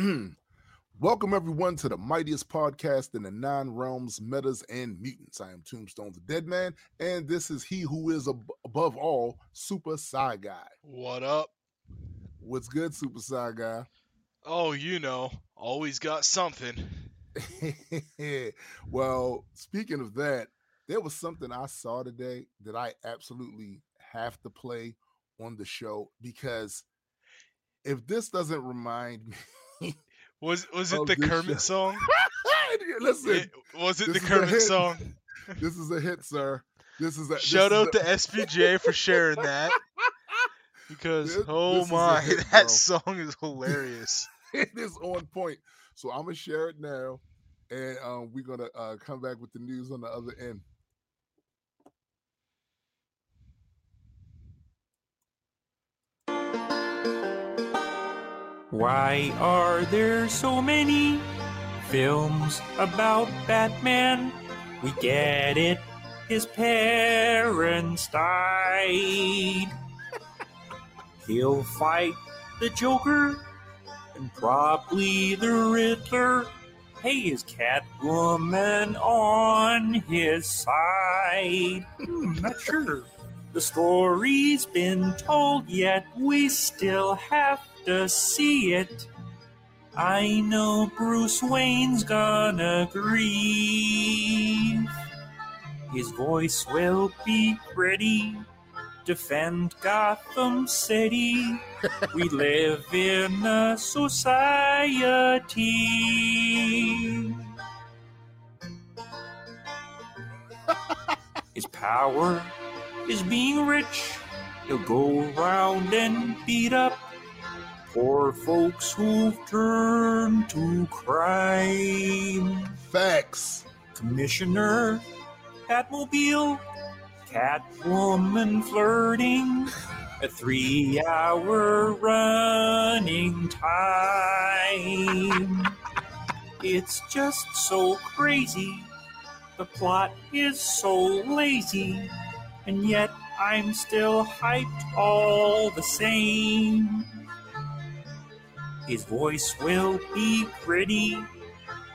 Welcome everyone to the mightiest podcast in the nine realms, metas, and mutants. I am Tombstone the Dead Man, and this is he who is ab- above all, Super Psy Guy. What up? What's good, Super Psy Guy? Oh, you know, always got something. well, speaking of that, there was something I saw today that I absolutely have to play on the show because if this doesn't remind me Was was it of the Kermit song? Listen, It- was it the Kermit song? this is a hit, sir. This is a Shout out a- to SPJ for sharing that. Because This- oh this my, hit, that bro. song is hilarious. it is on point. So I'm gonna share it now, and um, we're gonna uh, come back with the news on the other end. Why are there so many films about Batman? We get it, his parents died. He'll fight the Joker and probably the Riddler. Hey, is Catwoman on his side? Hmm, not sure. The story's been told, yet we still have to see it. I know Bruce Wayne's gonna grieve. His voice will be pretty. Defend Gotham City. we live in a society. His power is being rich. He'll go around and beat up poor folks who've turned to crime. Facts. Commissioner, Catmobile, Catwoman flirting, a three hour running time. It's just so crazy. The plot is so lazy, and yet I'm still hyped all the same. His voice will be pretty,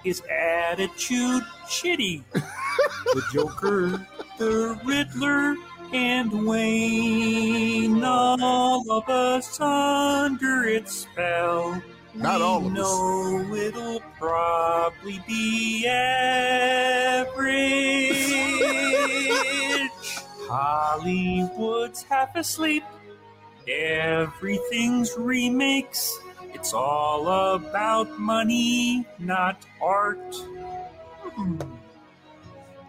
his attitude shitty. the Joker, the Riddler, and Wayne all of us under its spell. Not we all of us. know it'll probably be average. Hollywood's half asleep. Everything's remakes. It's all about money, not art. Hmm.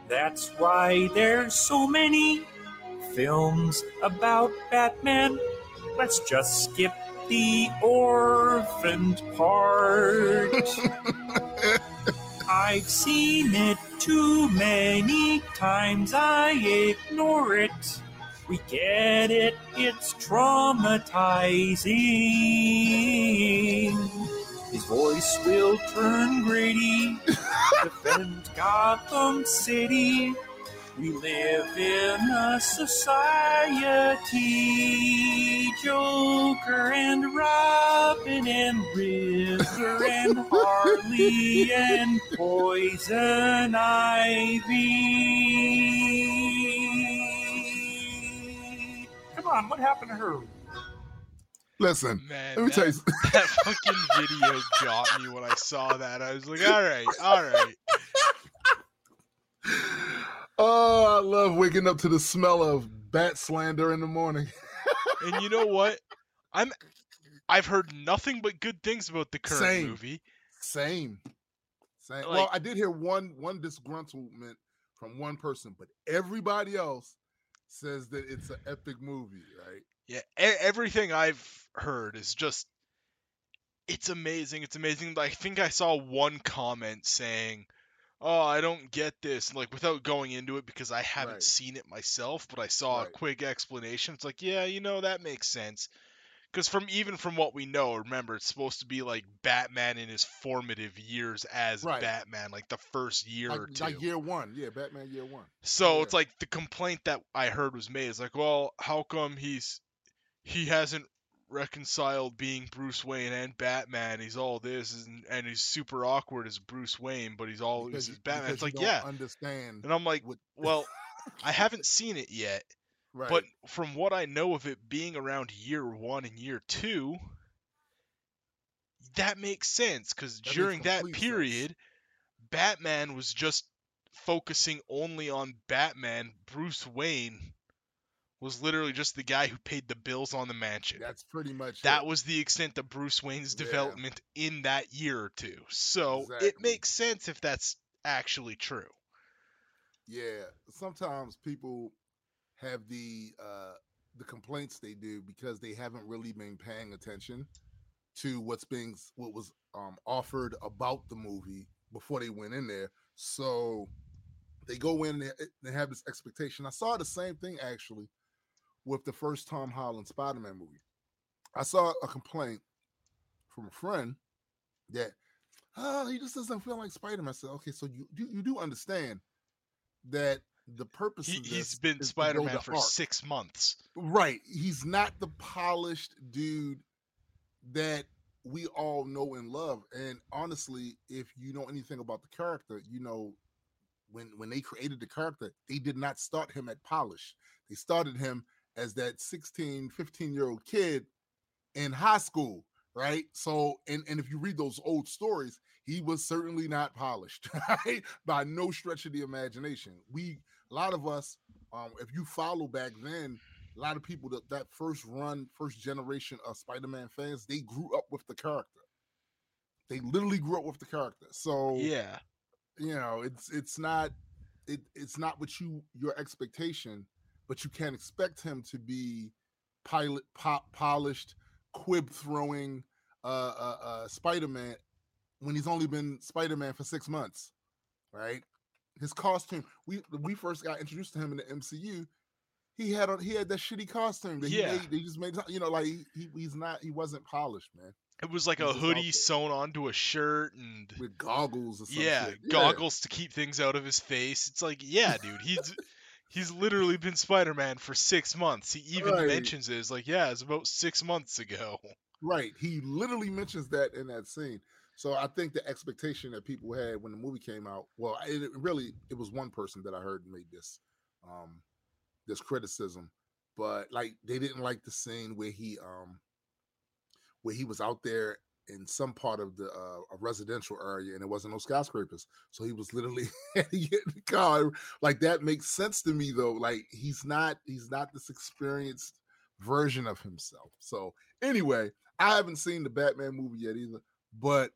That's why there's so many films about Batman. Let's just skip the orphaned part. I've seen it too many times, I ignore it. We get it, it's traumatizing. His voice will turn Grady, defend Gotham City. We live in a society. Joker and Robin and Riddler and Harley and Poison Ivy. Come what happened to her? Listen, Man, let me that, tell you. that fucking video got me when I saw that. I was like, all right, all right. Oh, I love waking up to the smell of bat slander in the morning. And you know what? I'm I've heard nothing but good things about the current Same. movie. Same. Same. Like- well, I did hear one one disgruntlement from one person, but everybody else says that it's an epic movie, right? Yeah, e- everything I've heard is just it's amazing. It's amazing. I think I saw one comment saying, "Oh, I don't get this," like without going into it because I haven't Right. seen it myself, but I saw a quick explanation. It's like, yeah, you know, that makes sense. Because from even from what we know, remember it's supposed to be like Batman in his formative years as Right. Batman, like the first year or two. like year one, yeah, Batman year one. So Yeah. it's like the complaint that I heard was made is like, well, how come he's he hasn't reconciled being Bruce Wayne and Batman. He's all this and, and he's super awkward as Bruce Wayne, but he's always Because as you- Batman. It's like, don't yeah. understand. And I'm like, what- well, I haven't seen it yet, right. but from what I know of it being around year one and year two, that makes sense because during that complete sense. period, Batman was just focusing only on Batman. Bruce Wayne was literally just the guy who paid the bills on the mansion. that's pretty much that it. was the extent of Bruce Wayne's Yeah. development in that year or two. So Exactly. it makes sense if that's actually true. Yeah, sometimes people have the uh the complaints they do because they haven't really been paying attention to what's being what was um offered about the movie before they went in there. So they go in there and have this expectation. I saw the same thing actually with the first Tom Holland Spider-Man movie. I saw a complaint from a friend that oh, he just doesn't feel like Spider-Man. I said, okay, so you do you do understand that the purpose He, he's been is Spider-Man for arc. six months. Right. He's not the polished dude that we all know and love. And honestly, if you know anything about the character, you know when when they created the character, they did not start him at polish. They started him as that 16, 15 year old kid in high school, right? So and and if you read those old stories, he was certainly not polished, right? By no stretch of the imagination. We a lot of us, um, if you follow back then, a lot of people that that first run, first generation of Spider-Man fans, they grew up with the character. They literally grew up with the character. So Yeah. you know, it's it's not it it's not what you your expectation, but you can't expect him to be pilot pop polished, quib throwing uh uh, uh Spider-Man when he's only been Spider-Man for 6 months. Right? His costume, we we first got introduced to him in the MCU. He had he had that shitty costume that Yeah. he made. They just made you know like he, he he's not he wasn't polished, man. It was like He's a hoodie sewn onto a shirt and With goggles or yeah, goggles to keep things out of his face. It's like, yeah, dude, he's he's literally been Spider-Man for six months. He even Right. mentions it. It's like, yeah, it's about six months ago. Right. He literally mentions that in that scene. So I think the expectation that people had when the movie came out, well, it it really it was one person that I heard made this um this criticism, but like they didn't like the scene where he um where he was out there in some part of the uh, a residential area and there wasn't no skyscrapers. So he was literally hit the car. Like that makes sense to me though. Like he's not he's not this experienced version of himself. So anyway, I haven't seen the Batman movie yet either, but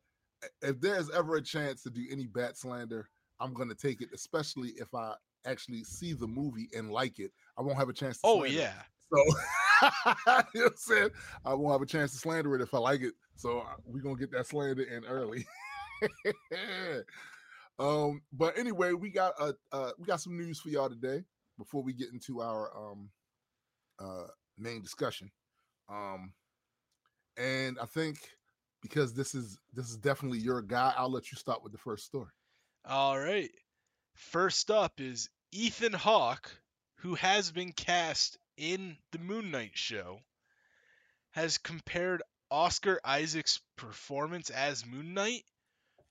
if there's ever a chance to do any bat slander, I'm gonna take it, especially if I actually see the movie and like it. I won't have a chance to Oh it. yeah. So you know what I'm saying? I won't have a chance to slander it if I like it. So we're gonna get that slander in early. um, but anyway, we got uh, uh we got some news for y'all today before we get into our um uh main discussion. Um and I think because this is this is definitely your guy, I'll let you start with the first story. All right. First up is Ethan Hawke, who has been cast in the Moon Knight show, has compared Oscar Isaac's performance as Moon Knight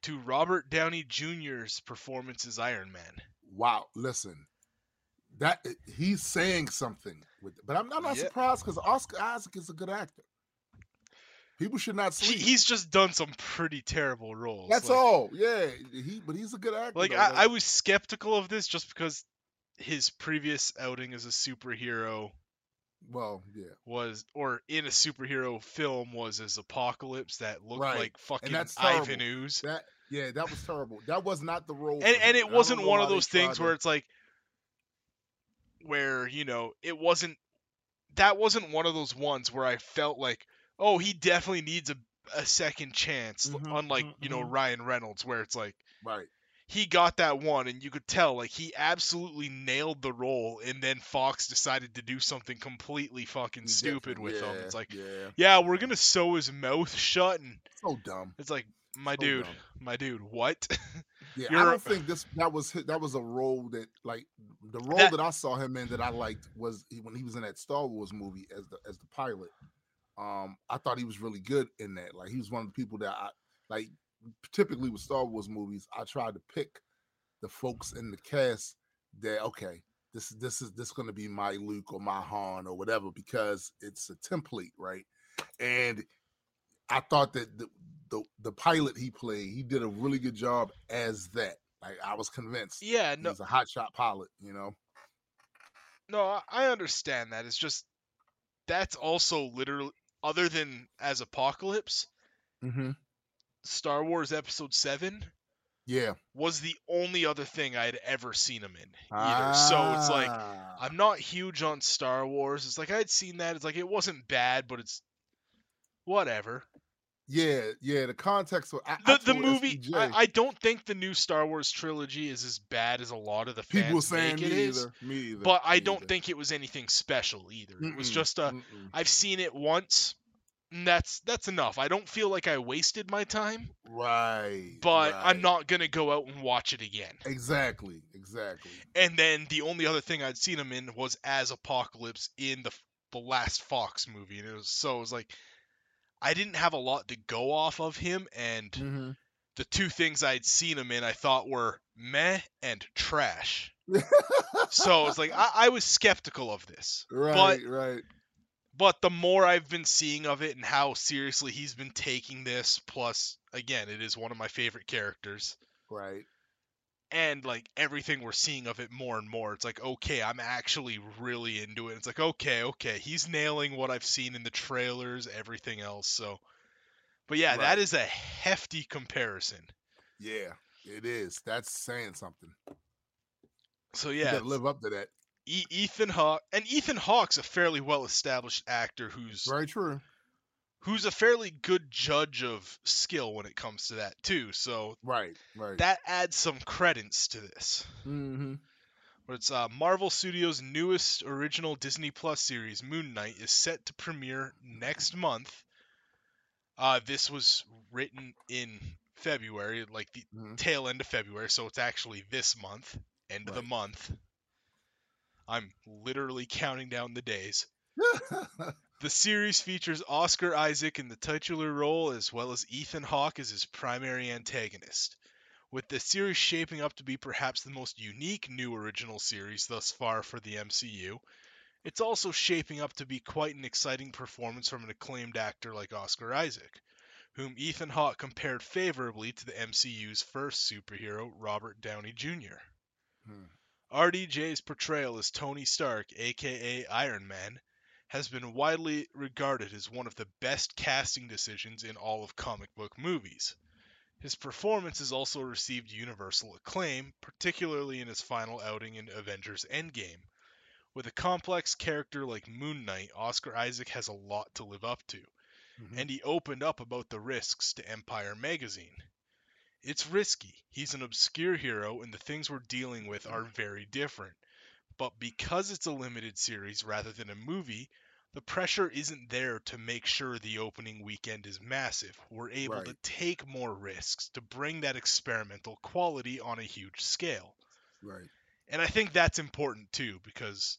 to Robert Downey Jr.'s performance as Iron Man. Wow, listen, that he's saying something with, but I'm, I'm not Yeah. surprised because Oscar Isaac is a good actor. People should not He, sleep. he's just done some pretty terrible roles. That's like- all. Yeah, he but he's a good actor. Like though, I, I was skeptical of this just because his previous outing as a superhero well, yeah, was or in a superhero film was as Apocalypse that looked Right. like fucking that's Ivan. Ooze. that yeah, that was terrible. That was not the role. And and it wasn't one of those things where it's like where, you know, it wasn't that wasn't one of those ones where I felt like, oh, he definitely needs a a second chance, Mhm, unlike, mhm, you know, mhm. Ryan Reynolds where it's like right. he got that one and you could tell like he absolutely nailed the role and then Fox decided to do something completely fucking He stupid definitely- with him. It's like, yeah, yeah, we're going to sew his mouth shut and so dumb. it's like, my So dude, dumb. my dude, what? Yeah, I don't think this that was that was a role that like the role That- that, I saw him in that I liked was when he was in that Star Wars movie as the as the pilot. Um, I thought he was really good in that. Like he was one of the people that I like. Typically with Star Wars movies, I try to pick the folks in the cast that okay, this this is this going to be my Luke or my Han or whatever because it's a template, right? And I thought that the the, the pilot he played, he did a really good job as that. Like I was convinced. Yeah, no, He's a hot shot pilot, you know. no, I understand that. It's just that's also literally other than as Apocalypse, Mm-hmm. Star Wars Episode Seven Yeah. was the only other thing I had ever seen him in either. So it's like Ah. I'm not huge on Star Wars. It's like I'd seen that. It's like it wasn't bad, but it's whatever. Yeah, yeah. The context of I, The I the movie. I, I don't think the new Star Wars trilogy is as bad as a lot of the fans people saying make me it is. either. Me either. But I don't either. think it was anything special either. It was just a. mm-mm. I've seen it once. And that's that's enough. I don't feel like I wasted my time, right. but I'm not gonna go out and watch it again. exactly, exactly. And then the only other thing I'd seen him in was as Apocalypse in the the last Fox movie, and it was so it was like I didn't have a lot to go off of him, and Mm-hmm. the two things I'd seen him in I thought were meh and trash. So it's like I, I was skeptical of this, right, right. but the more I've been seeing of it and how seriously he's been taking this, plus again, it is one of my favorite characters. Right. And like everything we're seeing of it more and more it's like okay i'm actually really into it it's like okay okay he's nailing what i've seen in the trailers everything else so but yeah Right. that is a hefty comparison Yeah, it is. That's saying something. so yeah live up to that. e- ethan hawke and ethan hawke's a fairly well established actor who's Very true. Who's a fairly good judge of skill when it comes to that too so Right, right. that adds some credence to this mm-hmm. But it's uh, Marvel Studios' newest original Disney Plus series, Moon Knight, is set to premiere next month. Uh, this was written in February, like the Mhm. tail end of February, so it's actually this month, end of the month. I'm literally counting down the days. The series features Oscar Isaac in the titular role as well as Ethan Hawke as his primary antagonist. With the series shaping up to be perhaps the most unique new original series thus far for the MCU, it's also shaping up to be quite an exciting performance from an acclaimed actor like Oscar Isaac, whom Ethan Hawke compared favorably to the MCU's first superhero, Robert Downey Jr. Hmm. RDJ's portrayal as Tony Stark, aka Iron Man, has been widely regarded as one of the best casting decisions in all of comic book movies. His performance has also received universal acclaim, particularly in his final outing in Avengers Endgame. With a complex character like Moon Knight, Oscar Isaac has a lot to live up to, Mhm. and he opened up about the risks to Empire magazine. It's risky. He's an obscure hero, and the things we're dealing with are very different. But because it's a limited series rather than a movie, the pressure isn't there to make sure the opening weekend is massive. We're able to take more risks to bring that experimental quality on a huge scale. right. And I think that's important too, because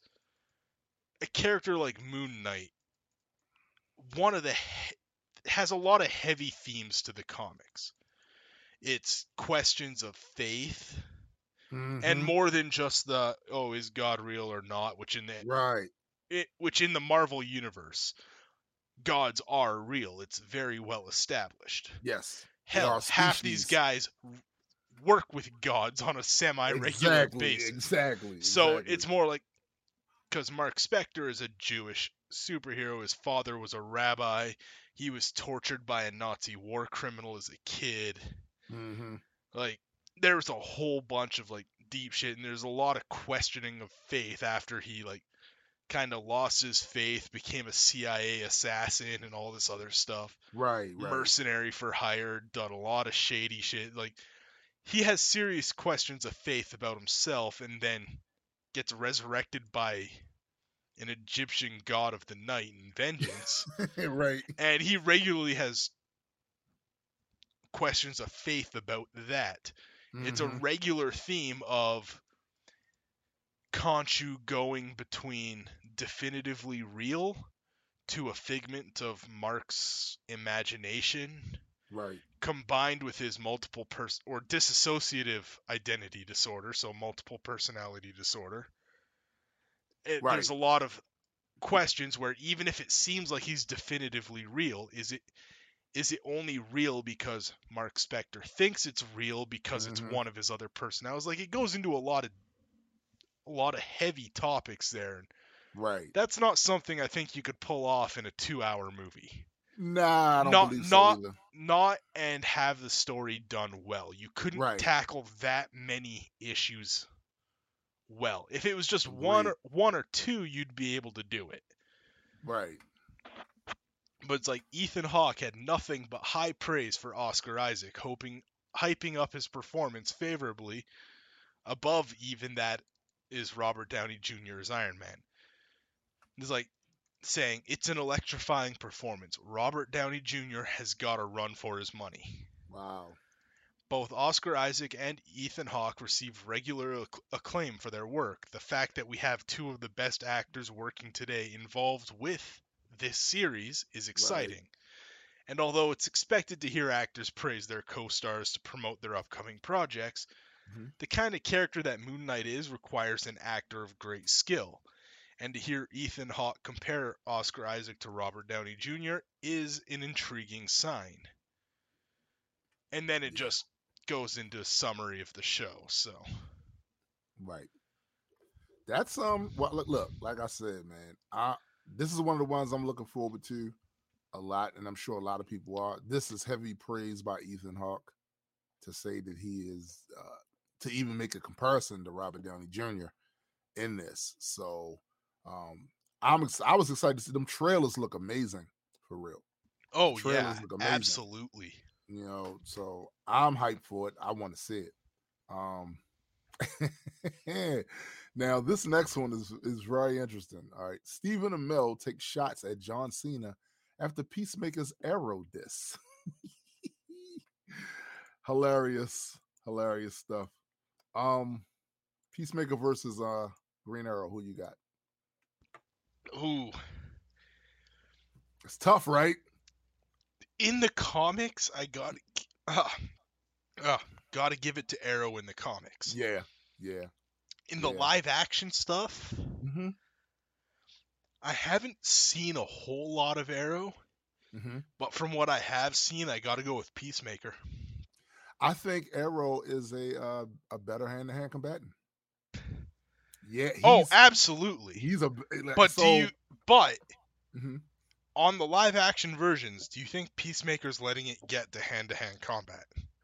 a character like Moon Knight, one of the he- has a lot of heavy themes to the comics. It's questions of faith, and Mhm. more than just the oh is God real or not, which in the right. it, which in the Marvel universe, gods are real. It's very well established. Yes. Hell, half these guys work with gods on a semi-regular Exactly. basis. Exactly. So exactly. it's more like because Mark Spector is a Jewish superhero. His father was a rabbi. He was tortured by a Nazi war criminal as a kid. Mhm. Like there was a whole bunch of like deep shit, and there's a lot of questioning of faith after he like kind of lost his faith, became a CIA assassin, and all this other stuff. Right. Right. Mercenary for hire, done a lot of shady shit. Like he has serious questions of faith about himself, and then gets resurrected by an Egyptian god of the night and vengeance. right. and he regularly has questions of faith about that. It's a Mhm. regular theme of Khonshu going between definitively real to a figment of Mark's imagination Right. combined with his multiple person or dissociative identity disorder, so multiple personality disorder. It, Right. There's a lot of questions where even if it seems like he's definitively real, is it is it only real because Mark Spector thinks it's real because it's Mhm. one of his other personalities? Like it goes into a lot of a lot of heavy topics there. Right. that's not something I think you could pull off in a two-hour movie. Nah, I don't Not- believe not- either. not and have the story done well. You couldn't Right. tackle that many issues well. If it was just one or one or two, you'd be able to do it. Right. But it's like Ethan Hawke had nothing but high praise for Oscar Isaac, hoping hyping up his performance favorably above even that is Robert Downey Jr.'s Iron Man. It's like saying it's an electrifying performance. Robert Downey Jr. has got a run for his money. Wow. Both Oscar Isaac and Ethan Hawke receive regular acc- acclaim for their work. The fact that we have two of the best actors working today involved with this series is exciting. And although it's expected to hear actors praise their co stars to promote their upcoming projects, Mhm. the kind of character that Moon Knight is requires an actor of great skill. And to hear Ethan Hawke compare Oscar Isaac to Robert Downey Jr. is an intriguing sign. And then it Yeah. just goes into a summary of the show. So Right. That's um. Well, look, look. Like I said, man. I this is one of the ones I'm looking forward to a lot, and I'm sure a lot of people are. This is heavy praise by Ethan Hawke to say that he is uh, to even make a comparison to Robert Downey Jr. in this. So um, I'm I was excited to see them trailers look amazing for real. Oh Trailers yeah, look amazing. absolutely. you know so i'm hyped for it i want to see it um now this next one is is very interesting all right? Stephen amell takes shots at john cena after peacemaker's arrow diss. Hilarious hilarious stuff. Um peacemaker versus uh green arrow who you got? Ooh, it's tough right? In the comics, I got uh, uh, got to give it to Arrow in the comics. yeah yeah In the yeah. live action stuff, mm-hmm. I haven't seen a whole lot of Arrow, Mm-hmm. but from what I have seen, I got to go with Peacemaker. I think Arrow is a uh, a better hand to hand combatant. Yeah. He's, oh, absolutely. he's a. like, But so, do you? But Mhm. on the live action versions, do you think Peacemaker's letting it get to hand to hand combat?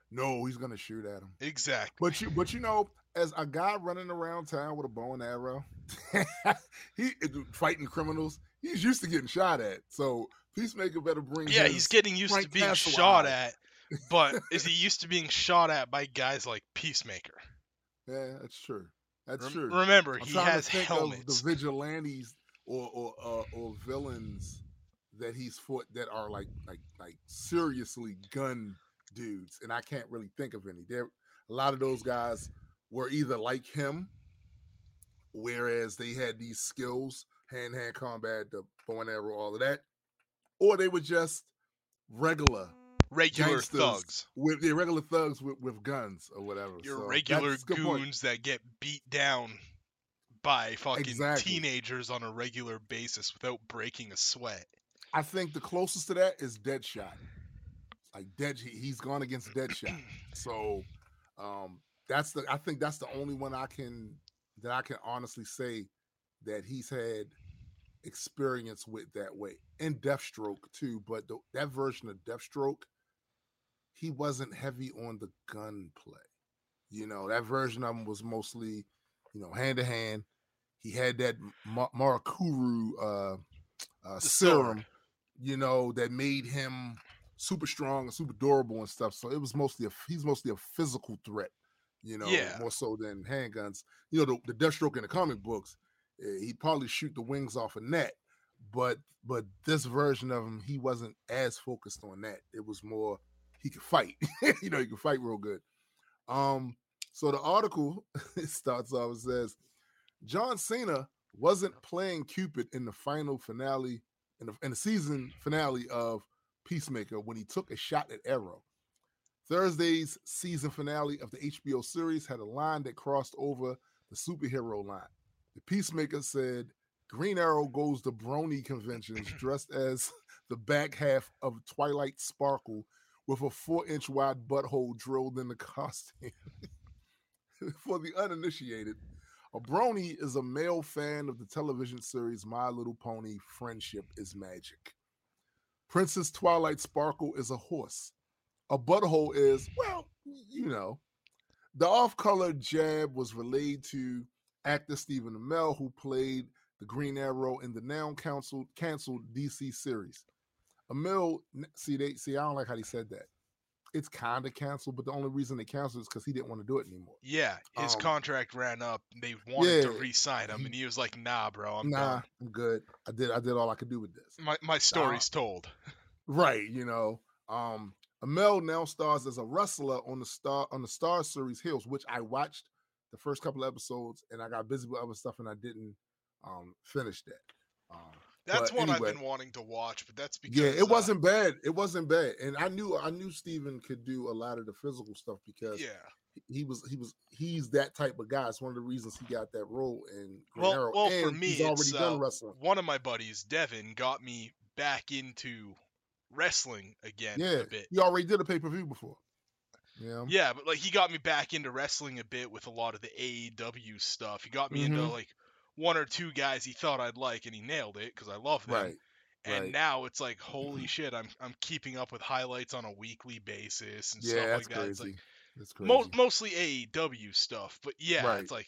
No, he's gonna shoot at him. Exactly. But you, but you know, as a guy running around town with a bow and arrow, he fighting criminals. He's used to getting shot at. So Peacemaker better bring. Yeah, he's getting used to being Castle shot eye. at, but is he used to being shot at by guys like Peacemaker? Yeah, that's true. That's Rem- true. Remember, I'm he has to think helmets. of the vigilantes or or uh, or villains that he's fought that are like like like seriously gun dudes, and I can't really think of any. There, a lot of those guys were either like him, whereas they had these skills, hand hand combat, the bow and arrow, all of that, or they were just regular regular thugs. with the regular thugs with, with guns or whatever. Your So regular good point. goons that get beat down by fucking Exactly. teenagers on a regular basis without breaking a sweat. I think the closest to that is Deadshot. Like Dead, he- he's gone against Deadshot. So um that's the I think that's the only one I can that I can honestly say that he's had experience with that way. And Deathstroke too, but the, that version of Deathstroke, he wasn't heavy on the gunplay. You know, that version of him was mostly, you know, hand to hand. He had that Ma- Mirakuru uh, uh, serum, you know, that made him super strong and super durable and stuff. So it was mostly a he's mostly a physical threat, you know, Yeah. more so than handguns. You know, the, the Deathstroke in the comic books, eh, he'd probably shoot the wings off a net, but but this version of him, he wasn't as focused on that. It was more he could fight. you know, he could fight real good. Um, so the article starts off and says John Cena wasn't playing Cupid in the final finale in the, in the season finale of Peacemaker when he took a shot at Arrow. Thursday's season finale of the HBO series had a line that crossed over the superhero line. The Peacemaker said, Green Arrow goes to brony conventions dressed as the back half of Twilight Sparkle with a four inch wide butthole drilled in the costume. For the uninitiated, a brony is a male fan of the television series My Little Pony Friendship is Magic. Princess Twilight Sparkle is a horse. A butthole is, well, you know. The off color jab was relayed to actor Stephen Amell, who played the Green Arrow in the now canceled canceled DC series. Amell, see, they see, I don't like how he said that it's kind of canceled, but the only reason they canceled is because he didn't want to do it anymore. Yeah, his Um, contract ran up. They wanted to re-sign him, and he was like, "Nah, bro, I'm nah, done. I'm good. I did I did all I could do with this. My my story's told." Right, you know. Um Amell now stars as a wrestler on the Starz on the Starz Series Heels, which I watched the first couple of episodes and I got busy with other stuff and I didn't um finish that. Um That's one anyway. I've been wanting to watch, but that's because yeah, it uh, wasn't bad. It wasn't bad. And I knew I knew Stephen could do a lot of the physical stuff because yeah. he was he was he's that type of guy. It's one of the reasons he got that role in Green Well, Arrow. well, for and me, he's already done uh, wrestling. One of my buddies, Devin, got me back into wrestling again Yeah, a bit. he already did a pay per view before. Yeah, Yeah, but like he got me back into wrestling a bit with a lot of the AEW stuff. He got me into Mhm. like one or two guys he thought I'd like, and he nailed it because I love them. right. And right. now it's like, holy shit, I'm I'm keeping up with highlights on a weekly basis and Yeah, stuff like that. It's like that's crazy. mo- mostly AEW stuff, but yeah, Right. it's like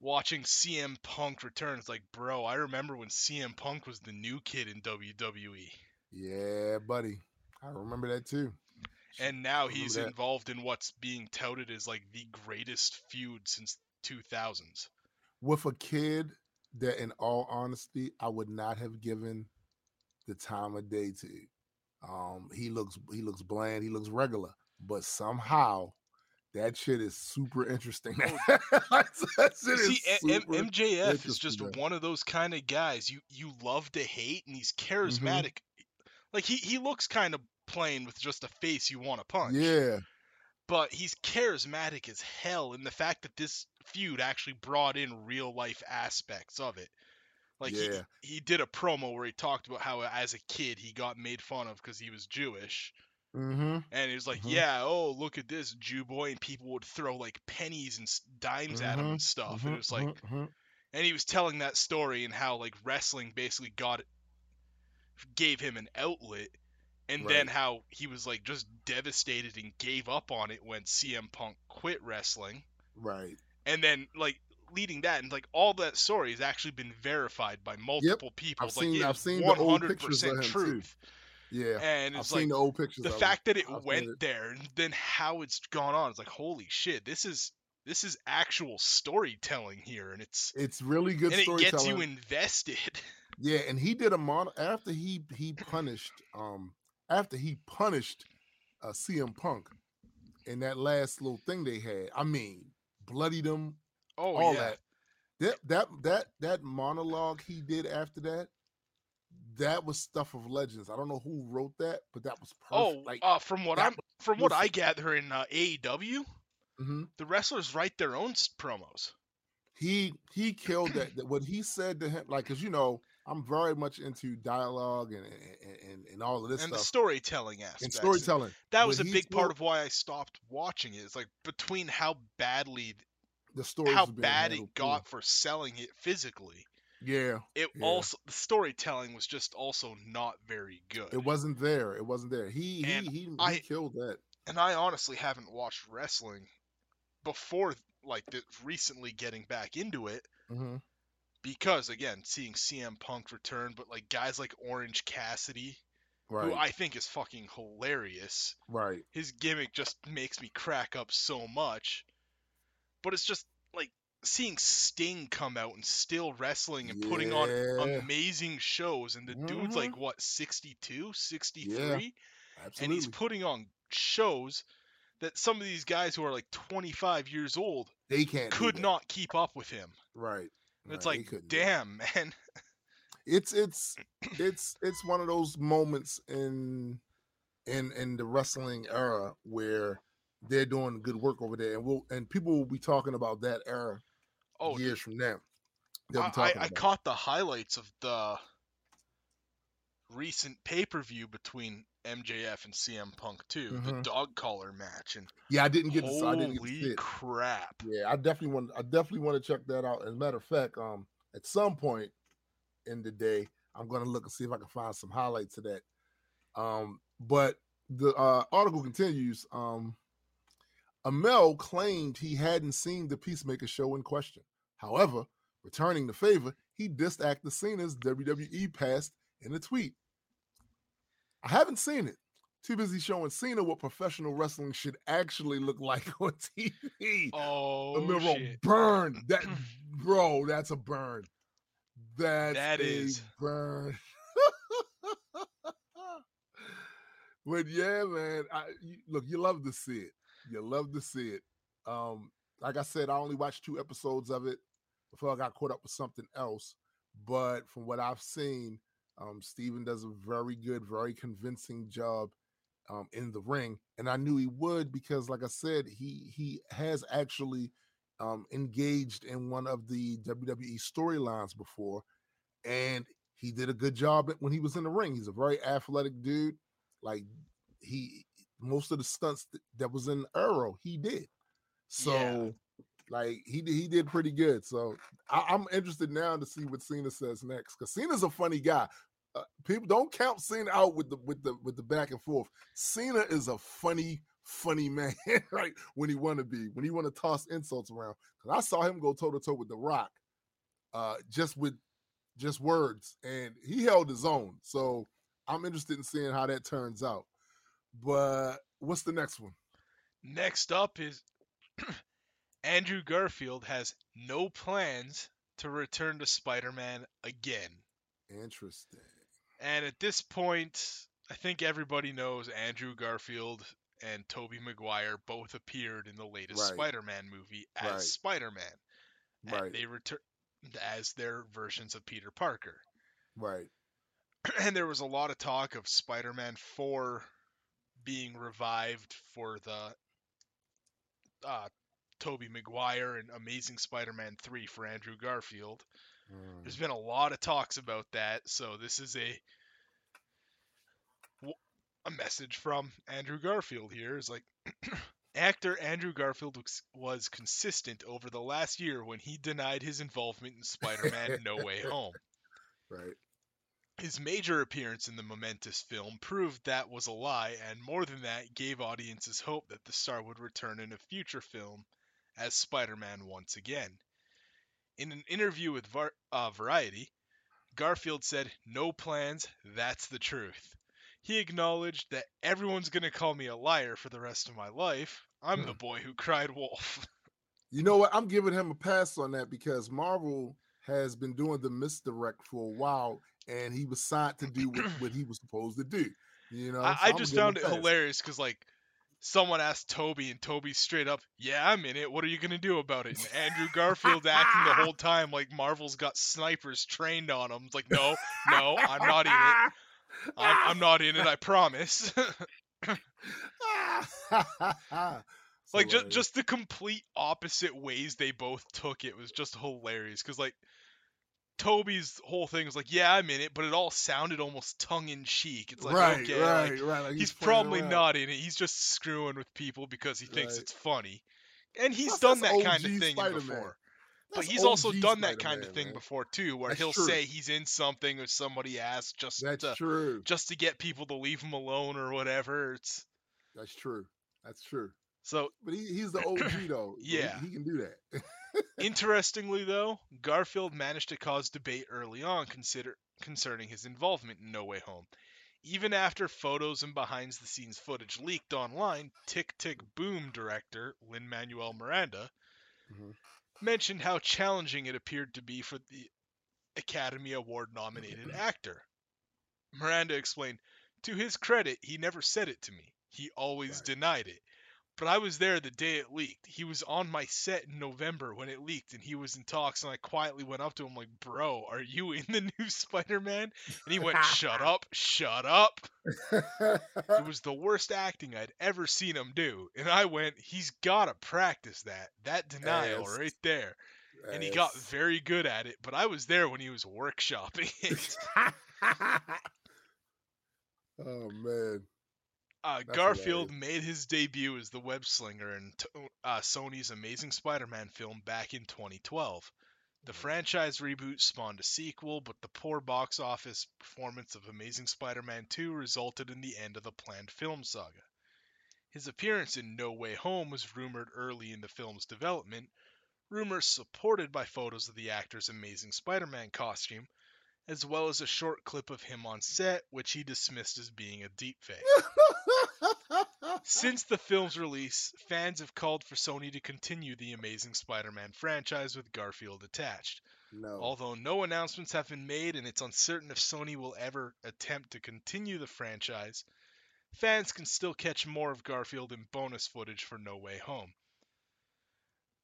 watching CM Punk return. It's like, bro, I remember when CM Punk was the new kid in WWE, yeah, buddy. I remember that too. and now he's that. involved in what's being touted as like the greatest feud since 2000s. With a kid that, in all honesty, I would not have given the time of day to. Um, he looks he looks bland. He looks regular, but somehow that shit is super interesting. that shit See, M- MJF is just one of those kind of guys you you love to hate, and he's Mm-hmm. charismatic. Like he he looks kind of plain with just a face you want to punch. Yeah, but he's charismatic as hell in the fact that this feud actually brought in real life aspects of it. Like Yeah. he he did a promo where he talked about how as a kid he got made fun of because he was Jewish, mm-hmm. and he was like, Mhm. "Yeah, oh look at this Jew boy," and people would throw like pennies and dimes at him and stuff, and it was like, mm-hmm. and he was telling that story and how like wrestling basically got gave him an outlet. And then how he was like just devastated and gave up on it when CM Punk quit wrestling right. and then like leading that and like all that story has actually been verified by multiple people. I've It's like seen- I've seen the old 100% pictures of him, too. Yeah, And I've it's seen like the old pictures. the fact that it I've went it. there and then how it's gone on. It's like holy shit, this is this is actual storytelling here, and it's it's really good and it gets you invested. Yeah, and he did a mon after he he punished um after he punished uh, CM Punk in that last little thing they had. I mean, bloodied him, Oh all yeah, that. That that that that monologue he did after that, that was stuff of legends. I don't know who wrote that, but that was perfect. Oh, like, uh, from what I'm from what I gather in uh, AEW, mhm. the wrestlers write their own promos. he he killed that, that. What he said to him, like, cause you know, I'm very much into dialogue and and and, and all of this and the storytelling aspect. and storytelling. That was a When he big part of why I stopped watching it. It's like between how badly, The story, how bad it got for selling it physically. Yeah, It Yeah. also the storytelling was just also not very good. it wasn't there. It wasn't there. He And he he, he I- killed that. and I honestly haven't watched wrestling before like the, recently getting back into it hmm because again seeing CM Punk return, but like guys like Orange Cassidy, Right, who I think is fucking hilarious. right. his gimmick just makes me crack up so much. But it's just like seeing Sting come out and still wrestling and putting on amazing shows and the dude's Mhm. like what 62, 63 and he's putting on shows that some of these guys who are like 25 years old they can't could not keep up with him. Right. And it's right, like, couldn't do it. damn, man. it's it's it's it's one of those moments in in in the wrestling era where they're doing good work over there, and we'll and people will be talking about that era Oh, years from now. I, I, I caught the highlights of the recent pay per view between MJF and CM Punk too, the Mhm. dog collar match, and Yeah, I didn't get to. I holy didn't get to crap! Yeah, I definitely want. I definitely want to check that out. As a matter of fact, um, at some point in the day, I'm gonna look and see if I can find some highlights of that. Um, but the uh, article continues. Um, Amell claimed he hadn't seen the Peacemaker show in question. However, returning the favor, he dissed actor Cena's WWE past in a tweet. I haven't seen it. Too busy showing Cena what professional wrestling should actually look like on TV. Oh wrote, shit! burn that, bro. That's a burn. That's That a is. burn. but yeah, man. I, you, look, you love to see it. You love to see it. Um, like I said, I only watched two episodes of it before I got caught up with something else. But from what I've seen, um, Stephen does a very good, very convincing job um, in the ring, and I knew he would because, like I said, he he has actually um, engaged in one of the WWE storylines before, and he did a good job when he was in the ring. He's a very athletic dude. Like he, most of the stunts that was in Arrow, he did. So, Yeah. Like he he did pretty good. So I, I'm interested now to see what Cena says next because Cena's a funny guy. Uh, people don't count Cena out with the with the with the back and forth. Cena is a funny, funny man, right? When he want to be, when he want to toss insults around. Because I saw him go toe to toe with The Rock, uh, just with just words, and he held his own. So I'm interested in seeing how that turns out. But what's the next one? Next up is Andrew Garfield has no plans to return to Spider-Man again. Interesting. And at this point, I think everybody knows Andrew Garfield and Tobey Maguire both appeared in the latest Right. Spider-Man movie as Right. Spider-Man. Right. they returned as their versions of Peter Parker. Right. and there was a lot of talk of Spider-Man 4 being revived for the uh Tobey Maguire and Amazing Spider-Man 3 for Andrew Garfield. Mm. There's been a lot of talks about that, so this is a a message from Andrew Garfield here is like actor Andrew Garfield was, was consistent over the last year when he denied his involvement in Spider-Man No Way Home. Right. His major appearance in the momentous film proved that was a lie, and more than that, gave audiences hope that the star would return in a future film as Spider Man once again. In an interview with Var- uh, Variety, Garfield said, No plans, that's the truth. He acknowledged that everyone's going to call me a liar for the rest of my life. I'm the boy who cried wolf. You know what? I'm giving him a pass on that because Marvel has been doing the misdirect for a while, and he was signed to do what, what he was supposed to do. You know, I, So I just found it hilarious because like someone asked Tobey and Tobey straight up, "Yeah, I'm in it. What are you gonna do about it?" And Andrew Garfield acting the whole time like Marvel's got snipers trained on him. It's like, no, no, I'm not in it. I'm, I'm not in it. I promise. like just just the complete opposite ways they both took it was just hilarious because like. Tobey's whole thing was like, "Yeah, I'm in it," but it all sounded almost tongue in cheek. It's like, right, okay, right, like, right. like he's, playing probably not in it. He's just screwing with people because he thinks Right. it's funny. And he's Plus, done that kind of thing Spider-Man. before. But That's he's also OG done that kind of thing man. before too, where That's he'll true. say he's in something or somebody asks just That's to true. just to get people to leave him alone or whatever. It's That's true. That's true. So But he, he's the OG though. so he- Yeah. he, can do that. interestingly though, Garfield managed to cause debate early on consider concerning his involvement in No Way Home. Even after photos and behind the scenes footage leaked online, Tick Tick Boom director Lin Manuel Miranda Mhm. mentioned how challenging it appeared to be for the Academy Award nominated actor. Miranda explained, To his credit, he never said it to me. He always Right. denied it. But I was there the day it leaked. He was on my set in November when it leaked, and he was in talks. And I quietly went up to him like, "Bro, are you in the new Spider-Man?" And he went, "Shut up, shut up." It was the worst acting I'd ever seen him do, and I went, "He's gotta practice that. That denial Ass. right there." And he got very good at it. But I was there when he was workshopping it. oh man. Uh, Garfield hilarious. made his debut as the web slinger in uh, Sony's Amazing Spider-Man film back in 2012. The Mhm. franchise reboot spawned a sequel, but the poor box office performance of Amazing Spider-Man 2 resulted in the end of the planned film saga. His appearance in No Way Home was rumored early in the film's development, rumors supported by photos of the actor's Amazing Spider-Man costume, as well as a short clip of him on set, which he dismissed as being a deepfake. Since the film's release, fans have called for Sony to continue the Amazing Spider Man franchise with Garfield attached. no. Although no announcements have been made and it's uncertain if Sony will ever attempt to continue the franchise, fans can still catch more of Garfield in bonus footage for No Way Home.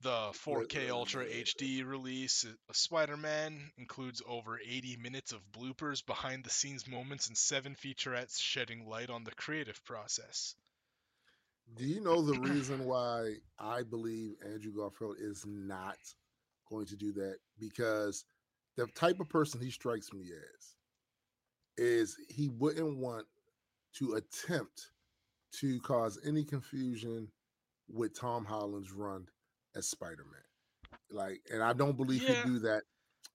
The 4K Ultra HD release of uh, Spider Man includes over 80 minutes of bloopers, behind the scenes moments, and seven featurettes shedding light on the creative process. Do you know the reason why I believe Andrew Garfield is not going to do that? Because the type of person he strikes me as is he wouldn't want to attempt to cause any confusion with Tom Holland's run as Spider-Man. Like, and I don't believe Yeah. he'd do that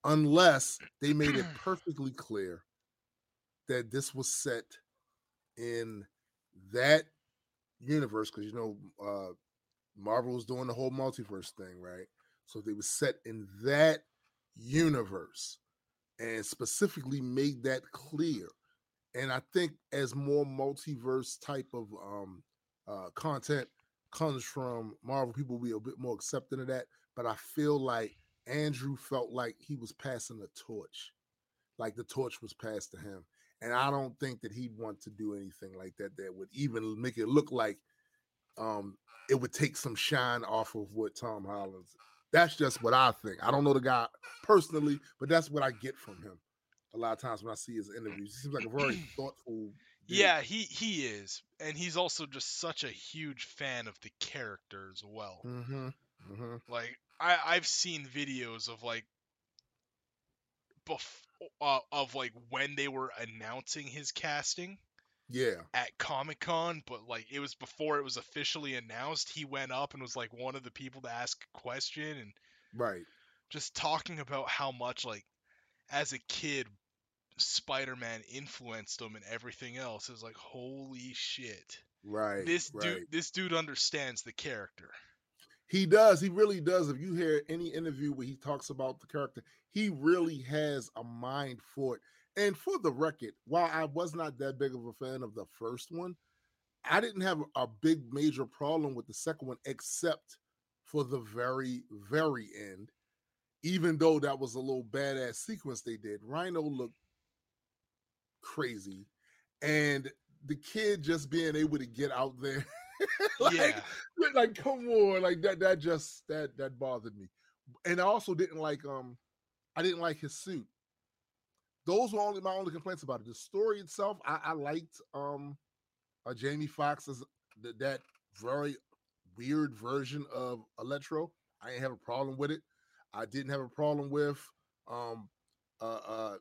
unless they made it perfectly clear that this was set in that universe because you know uh Marvel was doing the whole multiverse thing, right? So they was set in that universe and specifically made that clear. And I think as more multiverse type of um uh content comes from Marvel, people will be a bit more accepting of that. But I feel like Andrew felt like he was passing the torch, like the torch was passed to him. And I don't think that he'd want to do anything like that that would even make it look like um it would take some shine off of what Tom Holland's. That's just what I think. I don't know the guy personally, but that's what I get from him. A lot of times when I see his interviews, he seems like a very thoughtful. Dude. Yeah, he he is, and he's also just such a huge fan of the character as well. Mm-hmm. Mm-hmm. Like I I've seen videos of like bef- uh, of like when they were announcing his casting Yeah. at Comic Con, but like it was before it was officially announced. He went up and was like one of the people to ask a question and Right. just talking about how much like as a kid Spider-Man influenced him and everything else. It was like holy shit. Right. This right. dude this dude understands the character. He does. He really does. If you hear any interview where he talks about the character, he really has a mind for it. And for the record, while I was not that big of a fan of the first one, I didn't have a big major problem with the second one, except for the very, very end. Even though that was a little badass sequence they did, Rhino looked crazy. And the kid just being able to get out there. like, yeah. like, come on, like that. That just that that bothered me, and I also didn't like um, I didn't like his suit. Those were only my only complaints about it. The story itself, I, I liked um, uh, Jamie Foxx's th- that very weird version of Electro. I didn't have a problem with it. I didn't have a problem with um, uh, uh,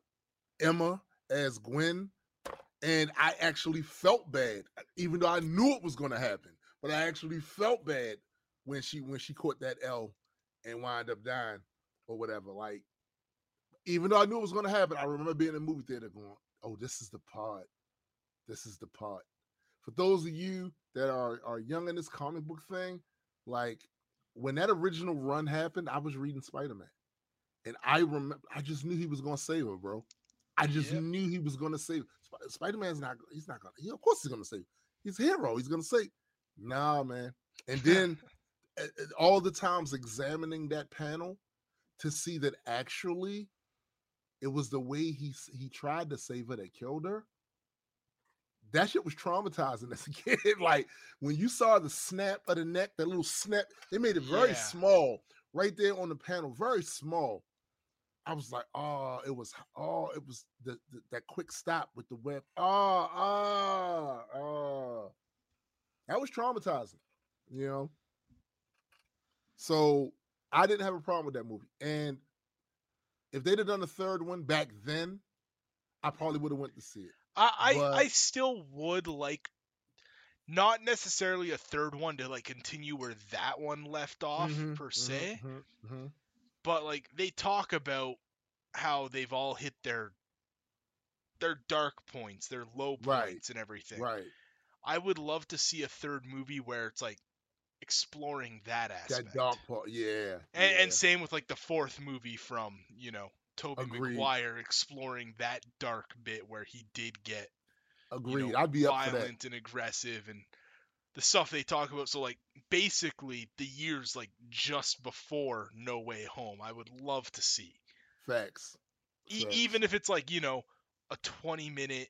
Emma as Gwen and I actually felt bad, even though I knew it was going to happen. But I actually felt bad when she when she caught that L and wound up dying or whatever. Like, even though I knew it was going to happen, I remember being in the movie theater going, "Oh, this is the part. This is the part." For those of you that are are young in this comic book thing, like when that original run happened, I was reading Spider Man, and I remember I just knew he was going to save her, bro. I just Yep. knew he was going to save. Sp- Spider Man's not. He's not going. to He, of course, he's going to save. He's a hero. He's going to save. Nah, man. And then uh, all the times examining that panel to see that actually it was the way he he tried to save her that killed her. that shit was traumatizing as a kid. like when you saw the snap of the neck, that little snap, they made it very Yeah. small right there on the panel, very small. I was like, oh, it was, oh, it was the, the that quick stop with the web. Oh, oh, oh. That was traumatizing, you know. So I didn't have a problem with that movie. And if they'd have done the third one back then, I probably would have went to see it. I I, But- I still would like not necessarily a third one to like continue where that one left off Mhm, per mhm, se, mhm, mhm. But like they talk about how they've all hit their their dark points, their low Right, points and everything. Right. I would love to see a third movie where it's like exploring that aspect. That dark part. Yeah. And, yeah. and same with like the fourth movie from, you know, Tobey Agreed. Maguire exploring that dark bit where he did get you know, I'd be up for that. violent and aggressive and the stuff they talk about. So like basically the years like just before No Way Home, I would love to see. Facts. E- Facts. even if it's like, you know, a 20 minute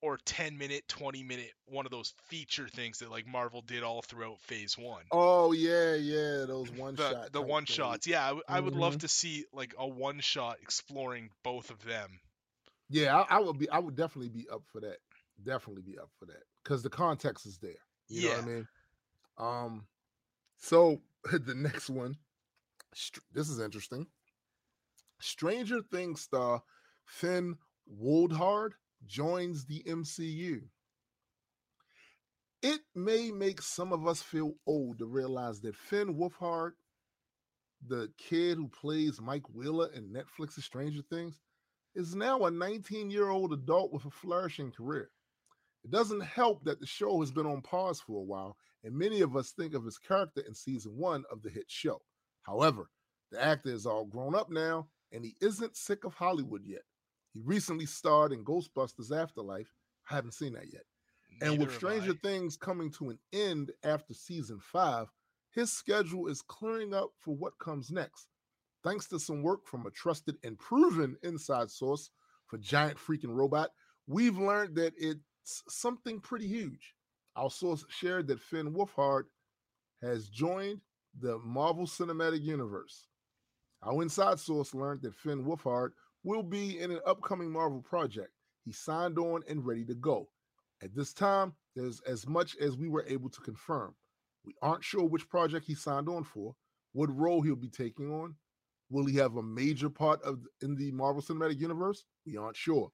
or 10 minute, 20 minute one of those feature things that like Marvel did all throughout phase 1. Oh yeah, yeah. Those one the shot. the type one things. shots. Yeah, I would love Mhm. to see like a one shot exploring both of them. Yeah, I, I would be. I would definitely be up for that. Definitely be up for that because the context is there. You know what I mean? Um. So the next one, this is interesting. Stranger Things star Finn Wolfhard joins the MCU. It may make some of us feel old to realize that Finn Wolfhard, the kid who plays Mike Wheeler in Netflix's Stranger Things, is now a 19 year old adult with a flourishing career. It doesn't help that the show has been on pause for a while, and many of us think of his character in season one of the hit show. However, the actor is all grown up now, and he isn't sick of Hollywood yet. He recently starred in Ghostbusters Afterlife. I haven't seen that yet. And with Stranger. Things coming to an end after season five, his schedule is clearing up for what comes next. Thanks to some work from a trusted and proven inside source for Giant Freaking Robot, we've learned that it's something pretty huge. Our source shared that Finn Wolfhard has joined the Marvel Cinematic Universe. Our inside source learned that Finn Wolfhard will be in an upcoming Marvel project. He signed on and ready to go. At this time, there's as much as we were able to confirm. We aren't sure which project he signed on for, what role he'll be taking on. Will he have a major part of in the Marvel Cinematic Universe? We aren't sure.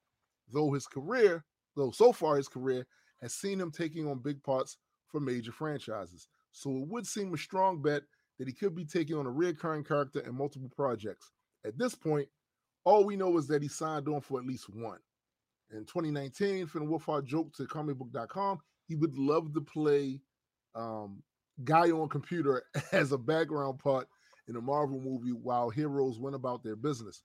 Though his career, though so far his career has seen him taking on big parts for major franchises. So it would seem a strong bet that he could be taking on a recurring character in multiple projects. At this point, all we know is that he signed on for at least one. In 2019, Finn Wolfhard joked to comicbook.com he would love to play um, guy on computer as a background part in a Marvel movie while heroes went about their business.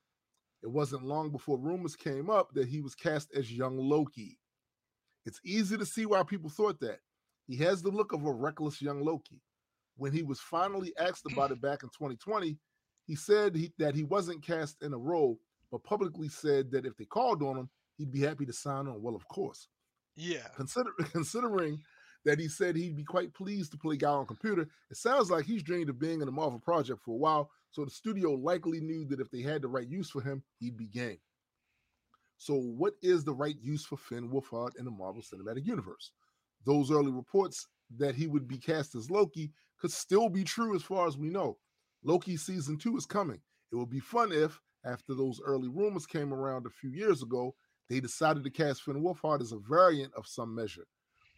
It wasn't long before rumors came up that he was cast as young Loki. It's easy to see why people thought that. He has the look of a reckless young Loki. When he was finally asked about it back in 2020, he said he, that he wasn't cast in a role, but publicly said that if they called on him, he'd be happy to sign on. Well, of course. Yeah. Consider, considering that he said he'd be quite pleased to play guy on computer, it sounds like he's dreamed of being in a Marvel project for a while. So the studio likely knew that if they had the right use for him, he'd be game. So, what is the right use for Finn Wolfhard in the Marvel Cinematic Universe? Those early reports that he would be cast as Loki could still be true as far as we know. Loki season two is coming. It would be fun if, after those early rumors came around a few years ago, they decided to cast Finn Wolfhard as a variant of some measure.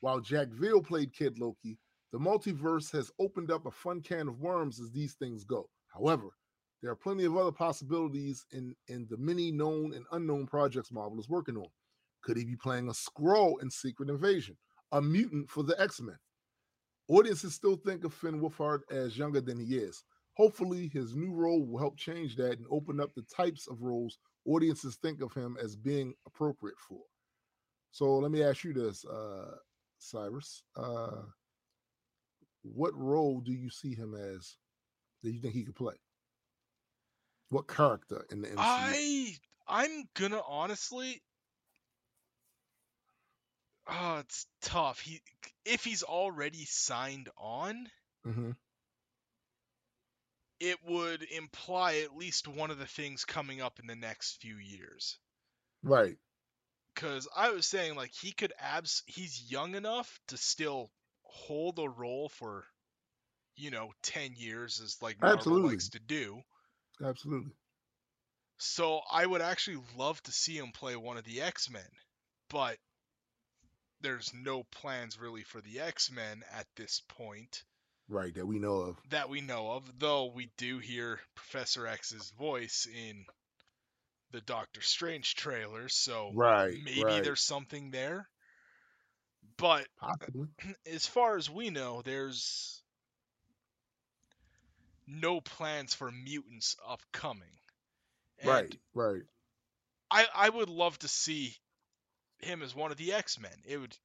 While Jack Veal played Kid Loki, the multiverse has opened up a fun can of worms as these things go. However, there are plenty of other possibilities in, in the many known and unknown projects Marvel is working on. Could he be playing a Skrull in Secret Invasion, a mutant for the X Men? Audiences still think of Finn Wolfhard as younger than he is. Hopefully, his new role will help change that and open up the types of roles audiences think of him as being appropriate for. So let me ask you this, uh, Cyrus. Uh, what role do you see him as that you think he could play? What character in the MCU? I I'm gonna honestly oh, it's tough. He if he's already signed on, hmm it would imply at least one of the things coming up in the next few years. Right. Cuz I was saying like he could abs he's young enough to still hold a role for you know 10 years is like Marvel Absolutely. likes to do. Absolutely. So I would actually love to see him play one of the X-Men, but there's no plans really for the X-Men at this point Right. That we know of. that we know of, though we do hear Professor X's voice in the Doctor Strange trailer, so Right. maybe right. there's something there. But possibly. as far as we know, there's no plans for mutants upcoming. And Right. Right. I I would love to see him as one of the X Men. It would.